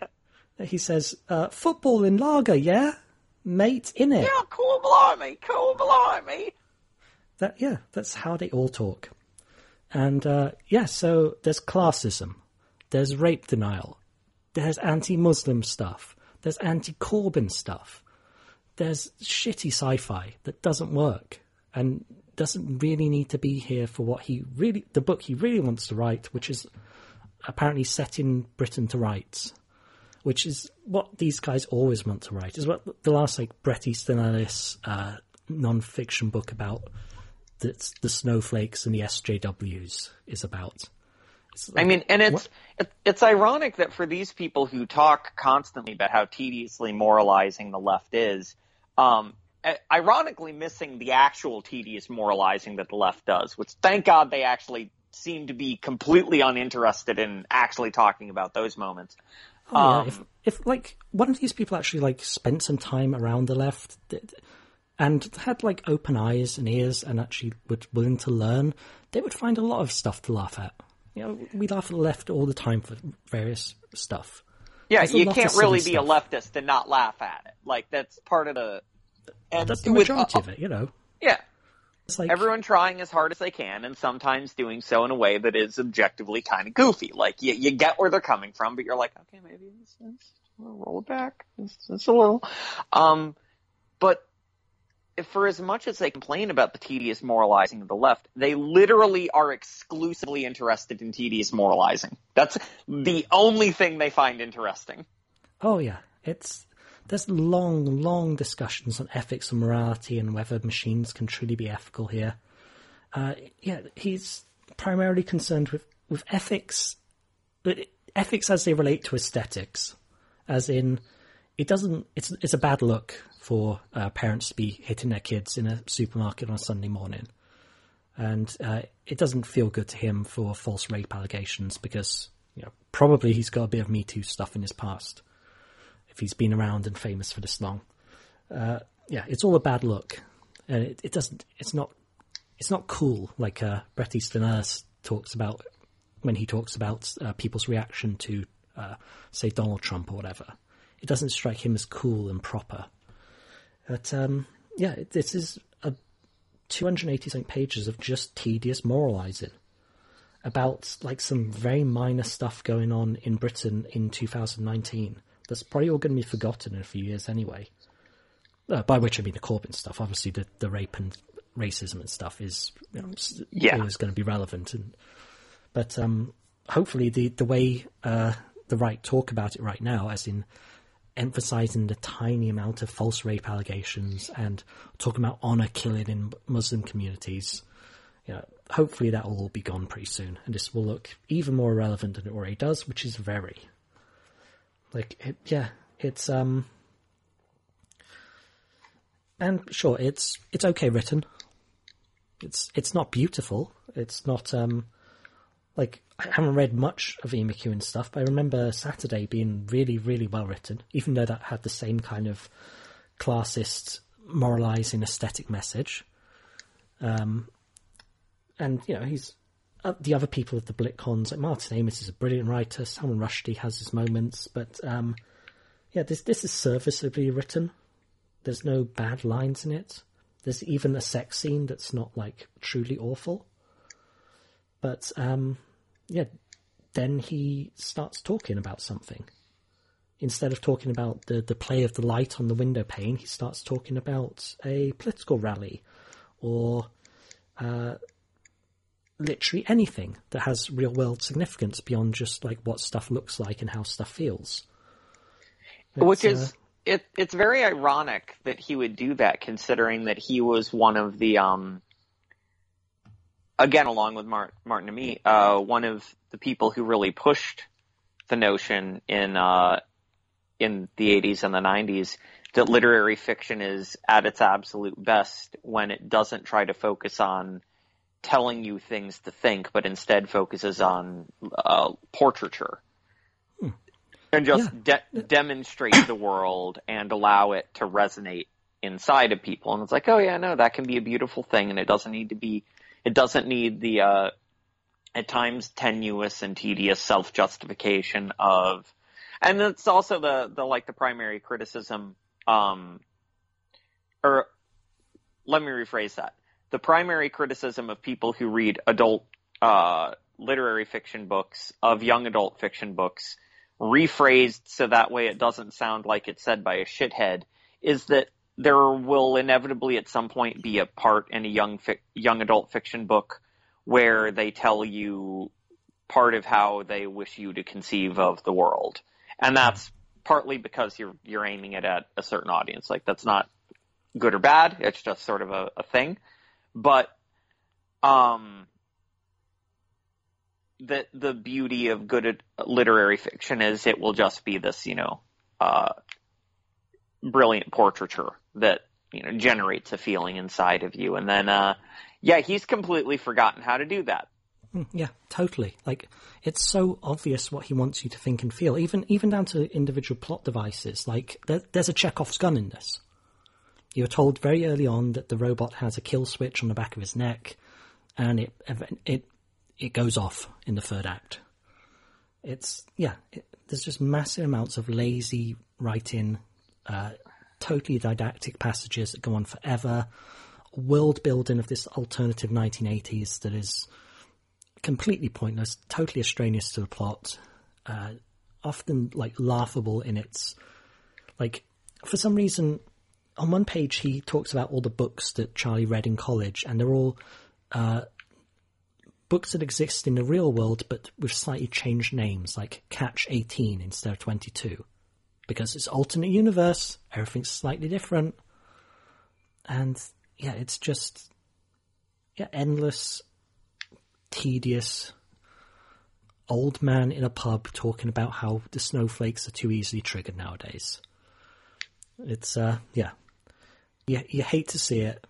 He says, uh, "Football in lager, yeah, mate, in it." Yeah, cool blimey, cool blimey. That yeah, that's how they all talk. And uh, yeah, so there's classism, there's rape denial, there's anti-Muslim stuff, there's anti-Corbyn stuff, there's shitty sci-fi that doesn't work and doesn't really need to be here for what he really, the book he really wants to write, which is apparently set in Britain to rights. Which is what these guys always want to write. Is what the last like Bret Easton Ellis uh, non-fiction book about that the snowflakes and the SJWs is about. It's I mean, and it's it, it's ironic that for these people who talk constantly about how tediously moralizing the left is, um, ironically missing the actual tedious moralizing that the left does. Which thank God they actually seem to be completely uninterested in actually talking about those moments. Oh, yeah, Um, if, if like one of these people actually like spent some time around the left and had like open eyes and ears and actually were willing to learn, they would find a lot of stuff to laugh at. You know, we laugh at the left all the time for various stuff. Yeah, There's you can't really be a leftist and not laugh at it. Like that's part of the. And That's the with- majority of it, you know. Yeah, like everyone trying as hard as they can and sometimes doing so in a way that is objectively kind of goofy. Like you, you get where they're coming from, but you're like, okay, maybe this is we'll roll it back. It's, it's a little, um, but if for as much as they complain about the tedious moralizing of the left, they literally are exclusively interested in tedious moralizing. That's the only thing they find interesting. Oh yeah, it's there's long, long discussions on ethics and morality and whether machines can truly be ethical here. Uh, yeah, he's primarily concerned with with ethics, ethics as they relate to aesthetics, as in it doesn't. It's it's a bad look for uh, parents to be hitting their kids in a supermarket on a Sunday morning. and uh, it doesn't feel good to him for false rape allegations because you know probably he's got a bit of Me Too stuff in his past if he's been around and famous for this long. Uh, yeah, it's all a bad look, and it, it doesn't. It's not. It's not cool like uh, Bret Easton Ellis talks about when he talks about uh, people's reaction to, uh, say, Donald Trump or whatever. It doesn't strike him as cool and proper. But um, yeah, this is a 280 something pages of just tedious moralising about like some very minor stuff going on in Britain in 2019 that's probably all going to be forgotten in a few years anyway. Uh, by which I mean the Corbyn stuff. Obviously, the, the rape and racism and stuff is you know, yeah. always going to be relevant. And but um, hopefully, the the way uh, the right talk about it right now, as in emphasizing the tiny amount of false rape allegations and talking about honor killing in Muslim communities, you know, hopefully that will all be gone pretty soon, and this will look even more relevant than it already does, which is very. Like, it, yeah, it's um, and sure, it's it's okay written. It's it's not beautiful. It's not um, like I haven't read much of McEwan stuff, but I remember Saturday being really really well written, even though that had the same kind of classist, moralizing aesthetic message. Um, and you know he's the other people of the BlitCons, like Martin Amis is a brilliant writer. Salman Rushdie has his moments, but um, yeah, this this is serviceably written. There's no bad lines in it. There's even a sex scene that's not like truly awful. But um, yeah, then he starts talking about something. Instead of talking about the, the play of the light on the window pane, he starts talking about a political rally or uh, literally anything that has real world significance beyond just like what stuff looks like and how stuff feels. It's, Which is uh, it, it's very ironic that he would do that, considering that he was one of the um, again, along with Martin, Martin Amis, uh, one of the people who really pushed the notion in uh, in the 80s and the 90s that literary fiction is at its absolute best when it doesn't try to focus on telling you things to think, but instead focuses on uh, portraiture hmm. and just yeah. de- demonstrate the world and allow it to resonate inside of people. And it's like, oh yeah, no, that can be a beautiful thing, and it doesn't need to be. It doesn't need the uh, at times tenuous and tedious self justification of, and it's also the the like the primary criticism. Um, or let me rephrase that the primary criticism of people who read adult uh, literary fiction books, of young adult fiction books, rephrased so that way it doesn't sound like it's said by a shithead, is that there will inevitably at some point be a part in a young fi- young adult fiction book where they tell you part of how they wish you to conceive of the world, and that's partly because you're you're aiming it at a certain audience. Like that's not good or bad; it's just sort of a, a thing. But um, the the beauty of good literary fiction is it will just be this, you know, uh, brilliant portraiture that you know generates a feeling inside of you, and then uh, yeah, he's completely forgotten how to do that. Hmm, yeah, totally. Like it's so obvious what he wants you to think and feel, even even down to individual plot devices. Like there, there's a Chekhov's gun in this. You're told very early on that the robot has a kill switch on the back of his neck, and it it it goes off in the third act. It's yeah, it, there's just massive amounts of lazy writing, uh, totally didactic passages that go on forever, world building of this alternative 1980s that is completely pointless, totally extraneous to the plot, uh, often like laughable in its like for some reason on one page he talks about all the books that Charlie read in college, and they're all uh, books that exist in the real world, but with slightly changed names, like Catch 18 instead of 22. Because it's alternate universe, everything's slightly different. And yeah, it's just yeah, endless, tedious old man in a pub talking about how the snowflakes are too easily triggered nowadays. It's uh yeah, you, you hate to see it,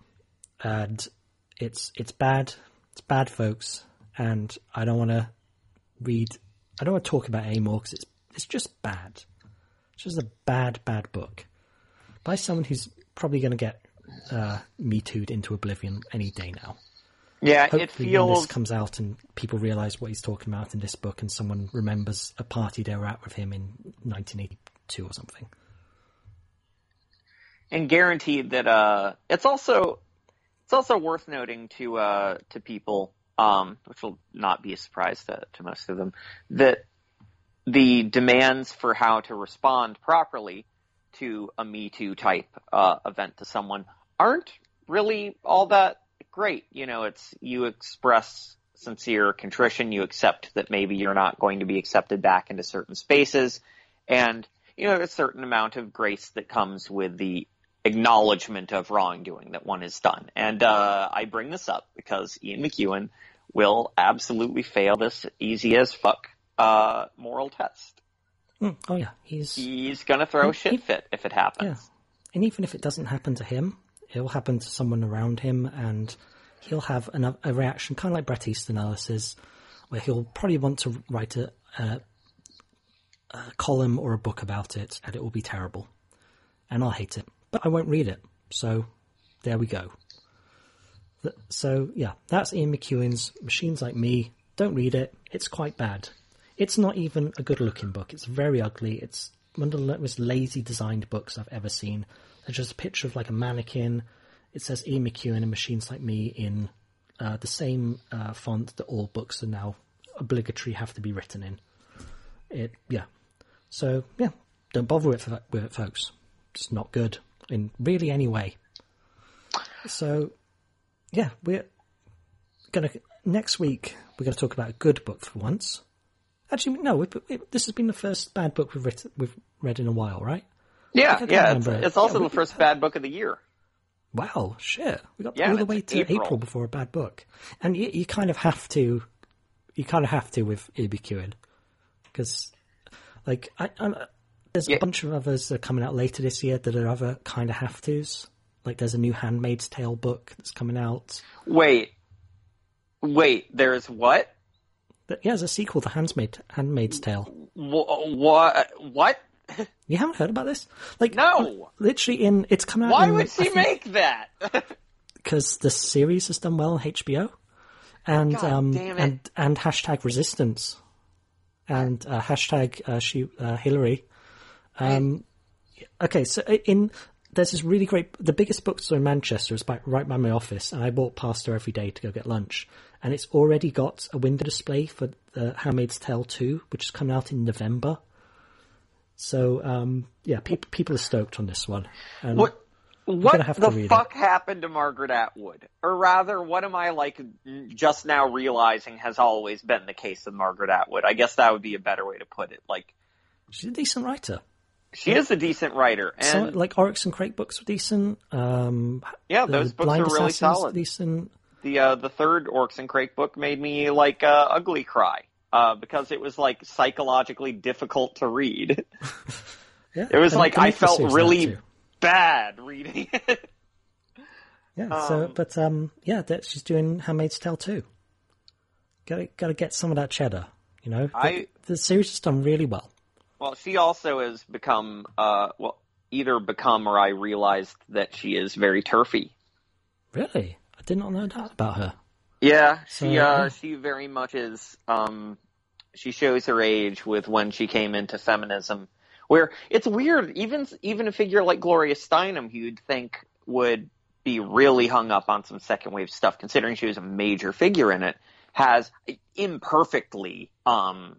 and it's it's bad. It's bad, folks, and I don't want to read. I don't want to talk about it anymore because it's it's just bad. It's just a bad, bad book by someone who's probably going to get uh, me too'd into oblivion any day now. Yeah, Hopefully, it when this comes out and people realize what he's talking about in this book, and someone remembers a party they were at with him in 1982 or something. And guaranteed that uh it's also it's also worth noting to uh to people um which will not be a surprise to, to most of them that the demands for how to respond properly to a me too type uh event to someone aren't really all that great. You know it's you express sincere contrition you accept that maybe you're not going to be accepted back into certain spaces and you know a certain amount of grace that comes with the acknowledgement of wrongdoing that one has done. And uh, I bring this up because Ian McEwan will absolutely fail this easy as fuck uh, moral test. Mm, oh yeah, he's He's gonna throw a He- shit fit if it happens. yeah, and even if it doesn't happen to him, it'll happen to someone around him, and he'll have an, a reaction, kind of like Bret Easton Ellis's, where he'll probably want to write a, a, a column or a book about it, and it will be terrible, and I'll hate it, but I won't read it. So there we go. So yeah, that's Ian McEwan's Machines Like Me. Don't read it; it's quite bad. It's not even a good-looking book. It's very ugly. It's one of the most lazy designed books I've ever seen. There's just a picture of like a mannequin. It says Ian McEwan and Machines Like Me in uh, the same uh, font that all books are now obligatory have to be written in. It yeah. So yeah, don't bother with it, folks. It's not good in really any way. So yeah, we're gonna next week. We're gonna talk about a good book for once. Actually, no. We, it, this has been the first bad book we've written, we've read in a while, right? Yeah, yeah. It's, it's also Yeah, we- the first bad book of the year. Wow, shit. We got Yeah, all the way to April. April. before a bad book. And you, you kind of have to, you kind of have to with EBQing. Because, like, I, I'm, there's Yeah. a bunch of others that are coming out later this year that are other kind of have tos. Like, there's a new Handmaid's Tale book that's coming out. Wait, wait. There's what? Yeah, there's a sequel to Handmaid, Handmaid's Tale. Wh- What? What? [laughs] You haven't heard about this? Like, No. Literally in, it's come out Why in, would she think- make that? [laughs] because the series has done well on HBO, and God um damn it. and and hashtag resistance, and uh, hashtag uh, she uh, Hillary. Um, okay, so in there's this really great. The biggest bookstore in Manchester is by, right by my office, and I walk past there every day to go get lunch. And it's already got a window display for the Handmaid's Tale two, which is coming out in November. So um, yeah, people people are stoked on this one. And What? What the read it. fuck happened to Margaret Atwood? Or rather, what am I like just now realizing has always been the case with Margaret Atwood? I guess that would be a better way to put it. Like, she's a decent writer. She is a decent writer, and So, like Oryx and Crake books were decent. Um, yeah, the those books Blind are really Assassins solid. Decent. The uh, the third Oryx and Crake book made me like uh, ugly cry uh, because it was like psychologically difficult to read. [laughs] Yeah, It was and like I felt really bad reading [laughs] it. Yeah. so, um, but um, yeah, that she's doing Handmaid's Tale too. Got to got to get some of that cheddar. You know, the, I- the series has done really well. Well, she also has become, uh, well, either become or I realized that she is very turfy. Really, I did not know that about her. Yeah, she, So, uh, she very much is, um, she shows her age with when she came into feminism. Where it's weird, even, even a figure like Gloria Steinem, who you'd think would be really hung up on some second wave stuff, considering she was a major figure in it, has imperfectly, um,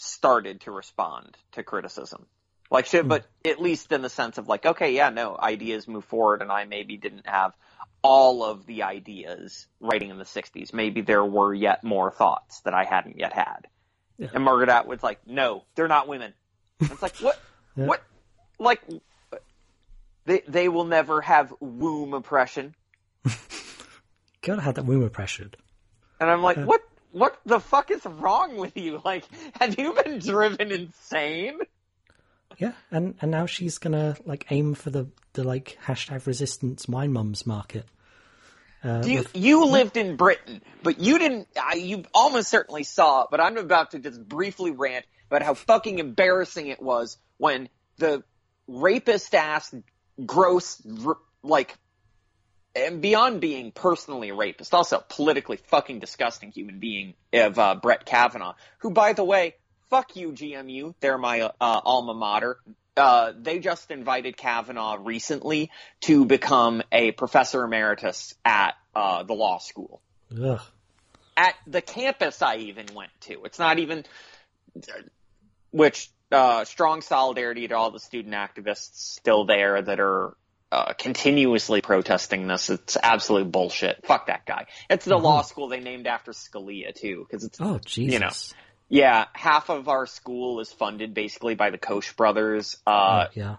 started to respond to criticism. Like, she, hmm. but at least in the sense of like, okay, yeah, no, ideas move forward, and I maybe didn't have all of the ideas writing in the '60s. Maybe there were yet more thoughts that I hadn't yet had. Yeah. And Margaret Atwood's like, no, they're not women. And it's like, what? [laughs] Yeah. What? Like, they they will never have womb oppression. [laughs] Gotta have that womb oppression. And I'm like, what? What the fuck is wrong with you? [laughs] Like, have you been driven insane? Yeah, and and now she's gonna like aim for the the like hashtag resistance wine mums market. Uh, Do you, with- you lived in Britain, but you didn't. I, you almost certainly saw it. But I'm about to just briefly rant about how fucking embarrassing it was when the rapist ass, gross, r- like, and beyond being personally a rapist, also politically fucking disgusting human being of uh, Brett Kavanaugh, who, by the way, fuck you, GMU. They're my uh, alma mater. Uh, they just invited Kavanaugh recently to become a professor emeritus at uh, the law school. ugh. At the campus I even went to. It's not even, which, uh, strong solidarity to all the student activists still there that are uh, continuously protesting this. It's absolute bullshit. Fuck that guy. It's the law school they named after Scalia too, because it's Oh Jesus! You know, yeah, half of our school is funded basically by the Koch brothers, uh, Oh, yeah,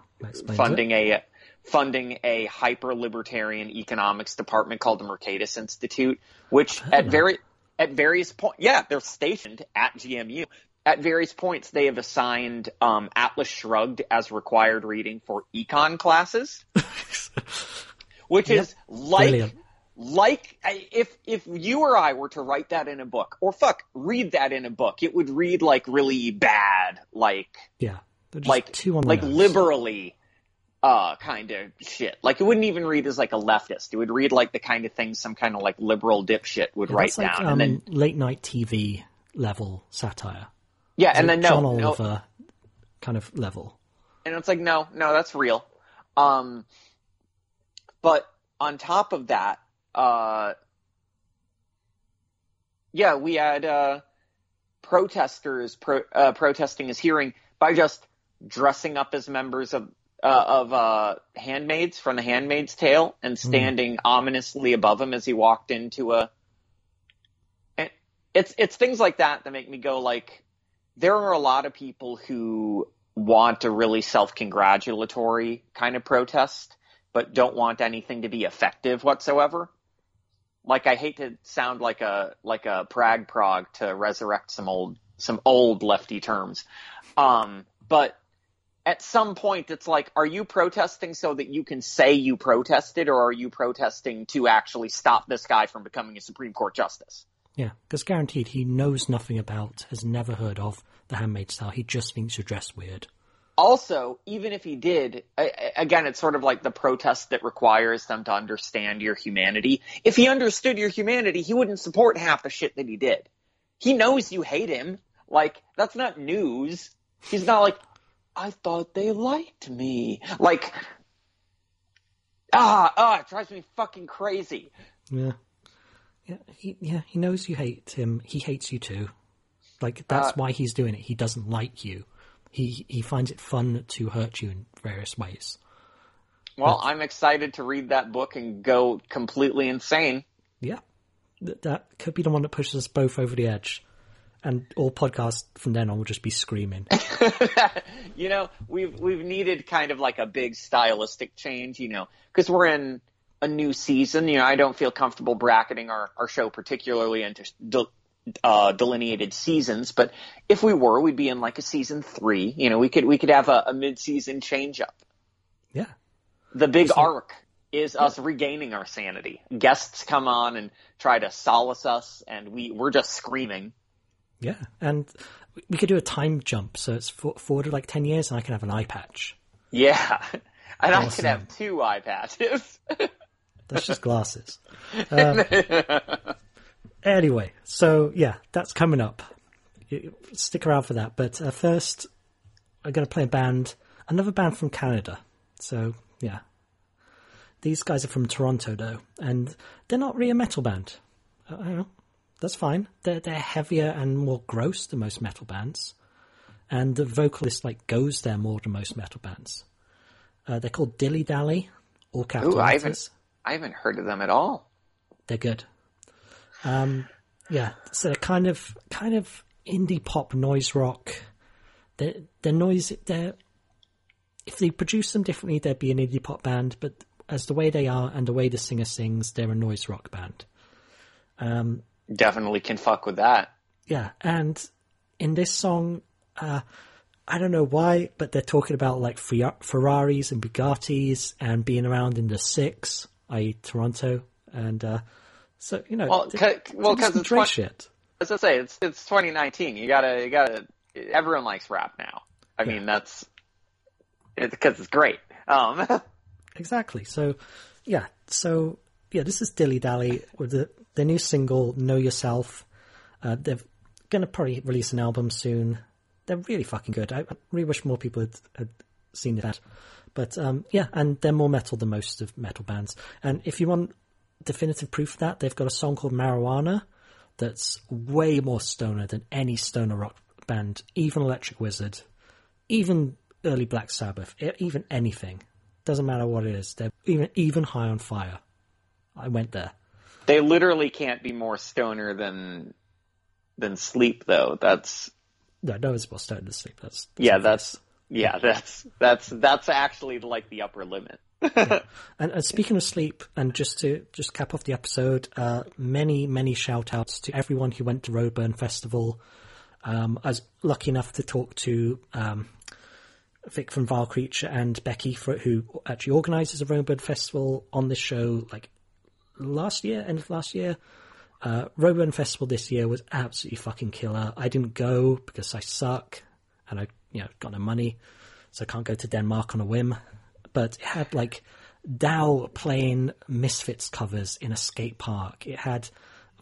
funding it. a funding a hyper libertarian economics department called the Mercatus Institute, which at that. very at various points, yeah, they're stationed at GMU. At various points, they have assigned um, Atlas Shrugged as required reading for econ classes, [laughs] [laughs] which Yep. is like Brilliant. like if if you or I were to write that in a book, or fuck, read that in a book, it would read like really bad, like Yeah, like two on the like nose. liberally uh kind of shit. Like it wouldn't even read as like a leftist. It would read like the kind of things some kind of like liberal dipshit would Yeah, write like down. um, and then late night TV level satire. yeah, and then no, John no kind of level. and it's like no, no, that's real. Um but on top of that, uh yeah, we had uh protesters pro- uh, protesting his hearing by just dressing up as members of uh, of uh, handmaids from the Handmaid's Tale and standing ominously above him as he walked into a. It's it's things like that that make me go like, there are a lot of people who want a really self congratulatory kind of protest, but don't want anything to be effective whatsoever. Like I hate to sound like a like a prag prog to resurrect some old some old lefty terms, um, but at some point it's like, are you protesting so that you can say you protested, or are you protesting to actually stop this guy from becoming a Supreme Court justice? Yeah, because guaranteed he knows nothing about, has never heard of the Handmaid's Tale. He just thinks you're dressed weird. Also, even if he did, a- a- again, it's sort of like the protest that requires them to understand your humanity. If he understood your humanity, he wouldn't support half the shit that he did. He knows you hate him. Like, that's not news. He's not like, I thought they liked me. Like, ah, ah, it drives me fucking crazy. Yeah, yeah, he yeah he knows you hate him. He hates you too. Like that's Uh, why he's doing it. He doesn't like you. He he finds it fun to hurt you in various ways. Well, I'm excited to read that book and go completely insane. Yeah, that, that could be the one that pushes us both over the edge. And all podcasts from then on will just be screaming. [laughs] [laughs] you know, we've we've needed kind of like a big stylistic change, you know, because we're in a new season. You know, I don't feel comfortable bracketing our, our show particularly into uh, delineated seasons, but if we were, we'd be in like a season three. You know, we could we could have a, a mid season change up. Yeah, The big arc is us regaining our sanity. Guests come on and try to solace us, and we we're just screaming. yeah, and we- could do a time jump, so it's for, forwarded like ten years, and I can have an eye patch. Yeah, [laughs] and I can have two eye patches. [laughs] That's just glasses. [laughs] Um, anyway, so yeah, that's coming up. You- Stick around for that. But uh, first, I'm going to play a band, another band from Canada. So yeah, these guys are from Toronto though, and they're not really a metal band. Uh, I don't know. That's fine. They're they're heavier and more gross than most metal bands, and the vocalist like goes there more than most metal bands. Uh, they're called Dilly Dally, all capital Ooh, I haven't, I haven't heard of them at all. They're good. Um, yeah, so they're kind of kind of indie pop noise rock. They're, they're noise. They're if they produce them differently, they'd be an indie pop band. But as the way they are and the way the singer sings, they're a noise rock band. Um, Definitely can fuck with that. yeah, and in this song, uh, I don't know why, but they're talking about like Ferraris and Bugattis and being around in the six, i.e., Toronto, and uh, so you know, Well, they- 'cause- they well, it's shit. As I say, it's it's 2019. You gotta you gotta. Everyone likes rap now. I Yeah. mean, that's it's because it's great. Um, [laughs] Exactly. So, yeah. So, yeah, this is Dilly Dally with the, the new single, Know Yourself. Uh, they're going to probably release an album soon. They're really fucking good. I, I really wish more people had, had seen that. But, um, yeah, and they're more metal than most of metal bands. And if you want definitive proof of that, they've got a song called Marijuana that's way more stoner than any stoner rock band, even Electric Wizard, even early Black Sabbath, even anything. Doesn't matter what it is. They're even even high on fire. I went there. they literally can't be more stoner than than sleep, though. That's No, no one's more stoned to sleep. That's, that's yeah, that's yeah, that's that's that's actually like the upper limit. And, and speaking of sleep, and just to just cap off the episode, uh, many many shout outs to everyone who went to Roadburn Festival. Um, I was lucky enough to talk to um, Vic from Vile Creature and Becky, for, who actually organises the Roadburn Festival on this show, like last year, end of last year. Uh, Roadburn Festival this year was absolutely fucking killer. I didn't go because I suck and I, you know, got no money, so I can't go to Denmark on a whim. But it had like Thou playing Misfits covers in a skate park. It had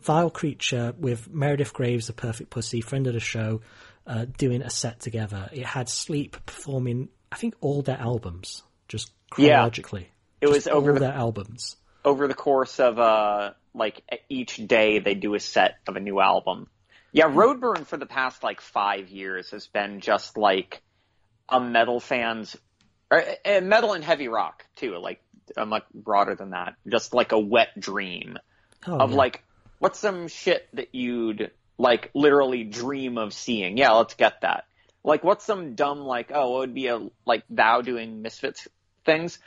Vile Creature with Meredith Graves, a perfect pussy, friend of the show, uh, doing a set together. It had Sleep performing, I think, all their albums, just Yeah. chronologically. It Just was over the their albums. over the course of uh like each day they do a set of a new album. Yeah, Roadburn for the past like five years has been just like a metal fans, uh, metal and heavy rock too. Like uh, much broader than that, just like a wet dream Oh, of yeah. like what's some shit that you'd like literally dream of seeing. Yeah, let's get that. Like what's some dumb like oh it would be a like thou doing misfits things.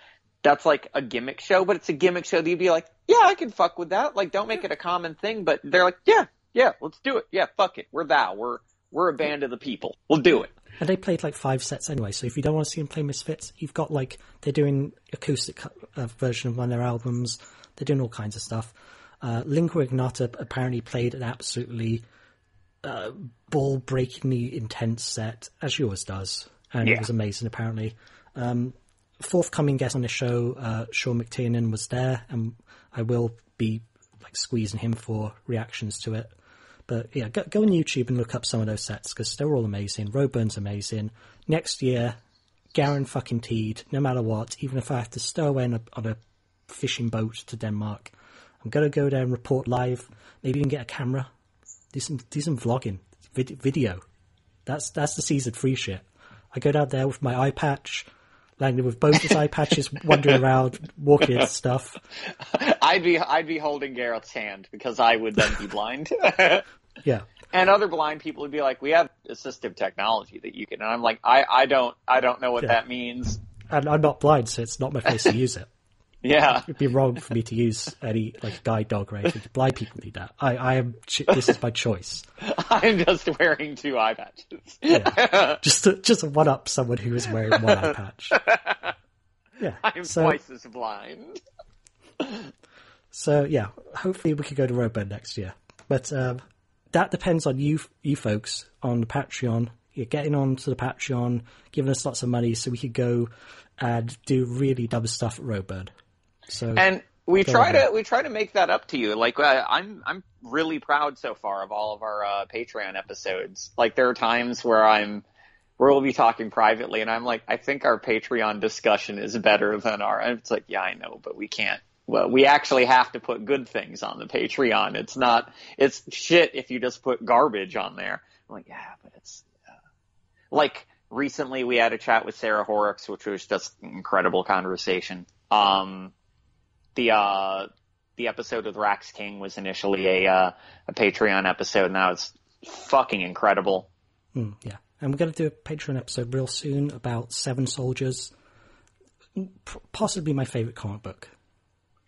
That's like a gimmick show, but it's a gimmick show that you'd be like, yeah, I can fuck with that. Like, don't make it a common thing, but they're like, yeah, yeah, let's do it. Yeah, fuck it. We're thou. We're we're a band of the people. We'll do it. And they played like five sets anyway, so if you don't want to see them play Misfits, you've got like they're doing acoustic uh, version of one of their albums. They're doing all kinds of stuff. Uh, Lingua Ignota apparently played an absolutely uh, ball-breakingly intense set, as she always does, and Yeah. it was amazing. Apparently, um, forthcoming guest on the show, uh, Sean McTiernan, was there, and I will be like squeezing him for reactions to it. But yeah, go, go on YouTube and look up some of those sets because they're all amazing. Roadburn's amazing. Next year, Garen fucking teed, no matter what, even if I have to stow away on a, on a fishing boat to Denmark, I'm gonna go there and report live. Maybe even get a camera, do some do some vlogging, vid- video. That's that's the season free shit. I go down there with my eye patch, landing with both his eye patches, wandering around, walking and stuff. [laughs] I'd be I'd be holding Gareth's hand because I would then be blind. [laughs] Yeah, and other blind people would be like, "We have assistive technology that you can." And I'm like, "I I don't I don't know what Yeah. that means." and I'm not blind, so it's not my place to use it. Yeah, It'd be wrong for me to use any like guide dog or anything. Blind people need that. I, I am. This is my choice. [laughs] I'm just wearing two eye patches. yeah. [laughs] Just to, just one up someone who is wearing one eye patch. [laughs] Yeah. I'm so twice as blind. so yeah. Hopefully we could go to Roadburn next year, but um, that depends on you you folks on the Patreon. You're getting on to the Patreon, giving us lots of money so we could go and do really dumb stuff at Roadburn. So And we try ahead. to we try to make that up to you. Like uh, I'm I'm really proud so far of all of our uh, Patreon episodes. Like there are times where I'm where we'll be talking privately, and I'm like, I think our Patreon discussion is better than our. And it's like, yeah, I know, but we can't. Well, we actually have to put good things on the Patreon. It's not. It's shit if you just put garbage on there. I'm like, yeah, but it's uh, like recently we had a chat with Sarah Horrocks, which was just an incredible conversation. Um, the uh the episode with Rax King was initially a uh, a Patreon episode. Now it's fucking incredible. Mm, yeah. And we're going to do a Patreon episode real soon about Seven Soldiers. P- Possibly my favourite comic book.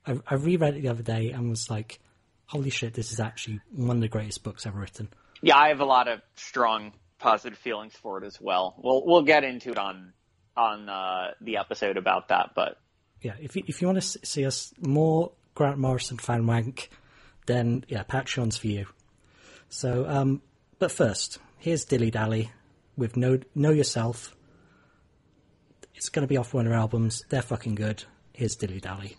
I, I reread it the other day and was like, holy shit, this is actually one of the greatest books ever written. Yeah, I have a lot of strong positive feelings for it as well. We'll we'll get into it on on uh, the episode about that, but Yeah, if you, if you want to see us more Grant Morrison fan wank, then yeah, Patreon's for you. So, um, but first, here's Dilly Dally with Know, know Yourself. It's going to be off one of her albums. They're fucking good. Here's Dilly Dally.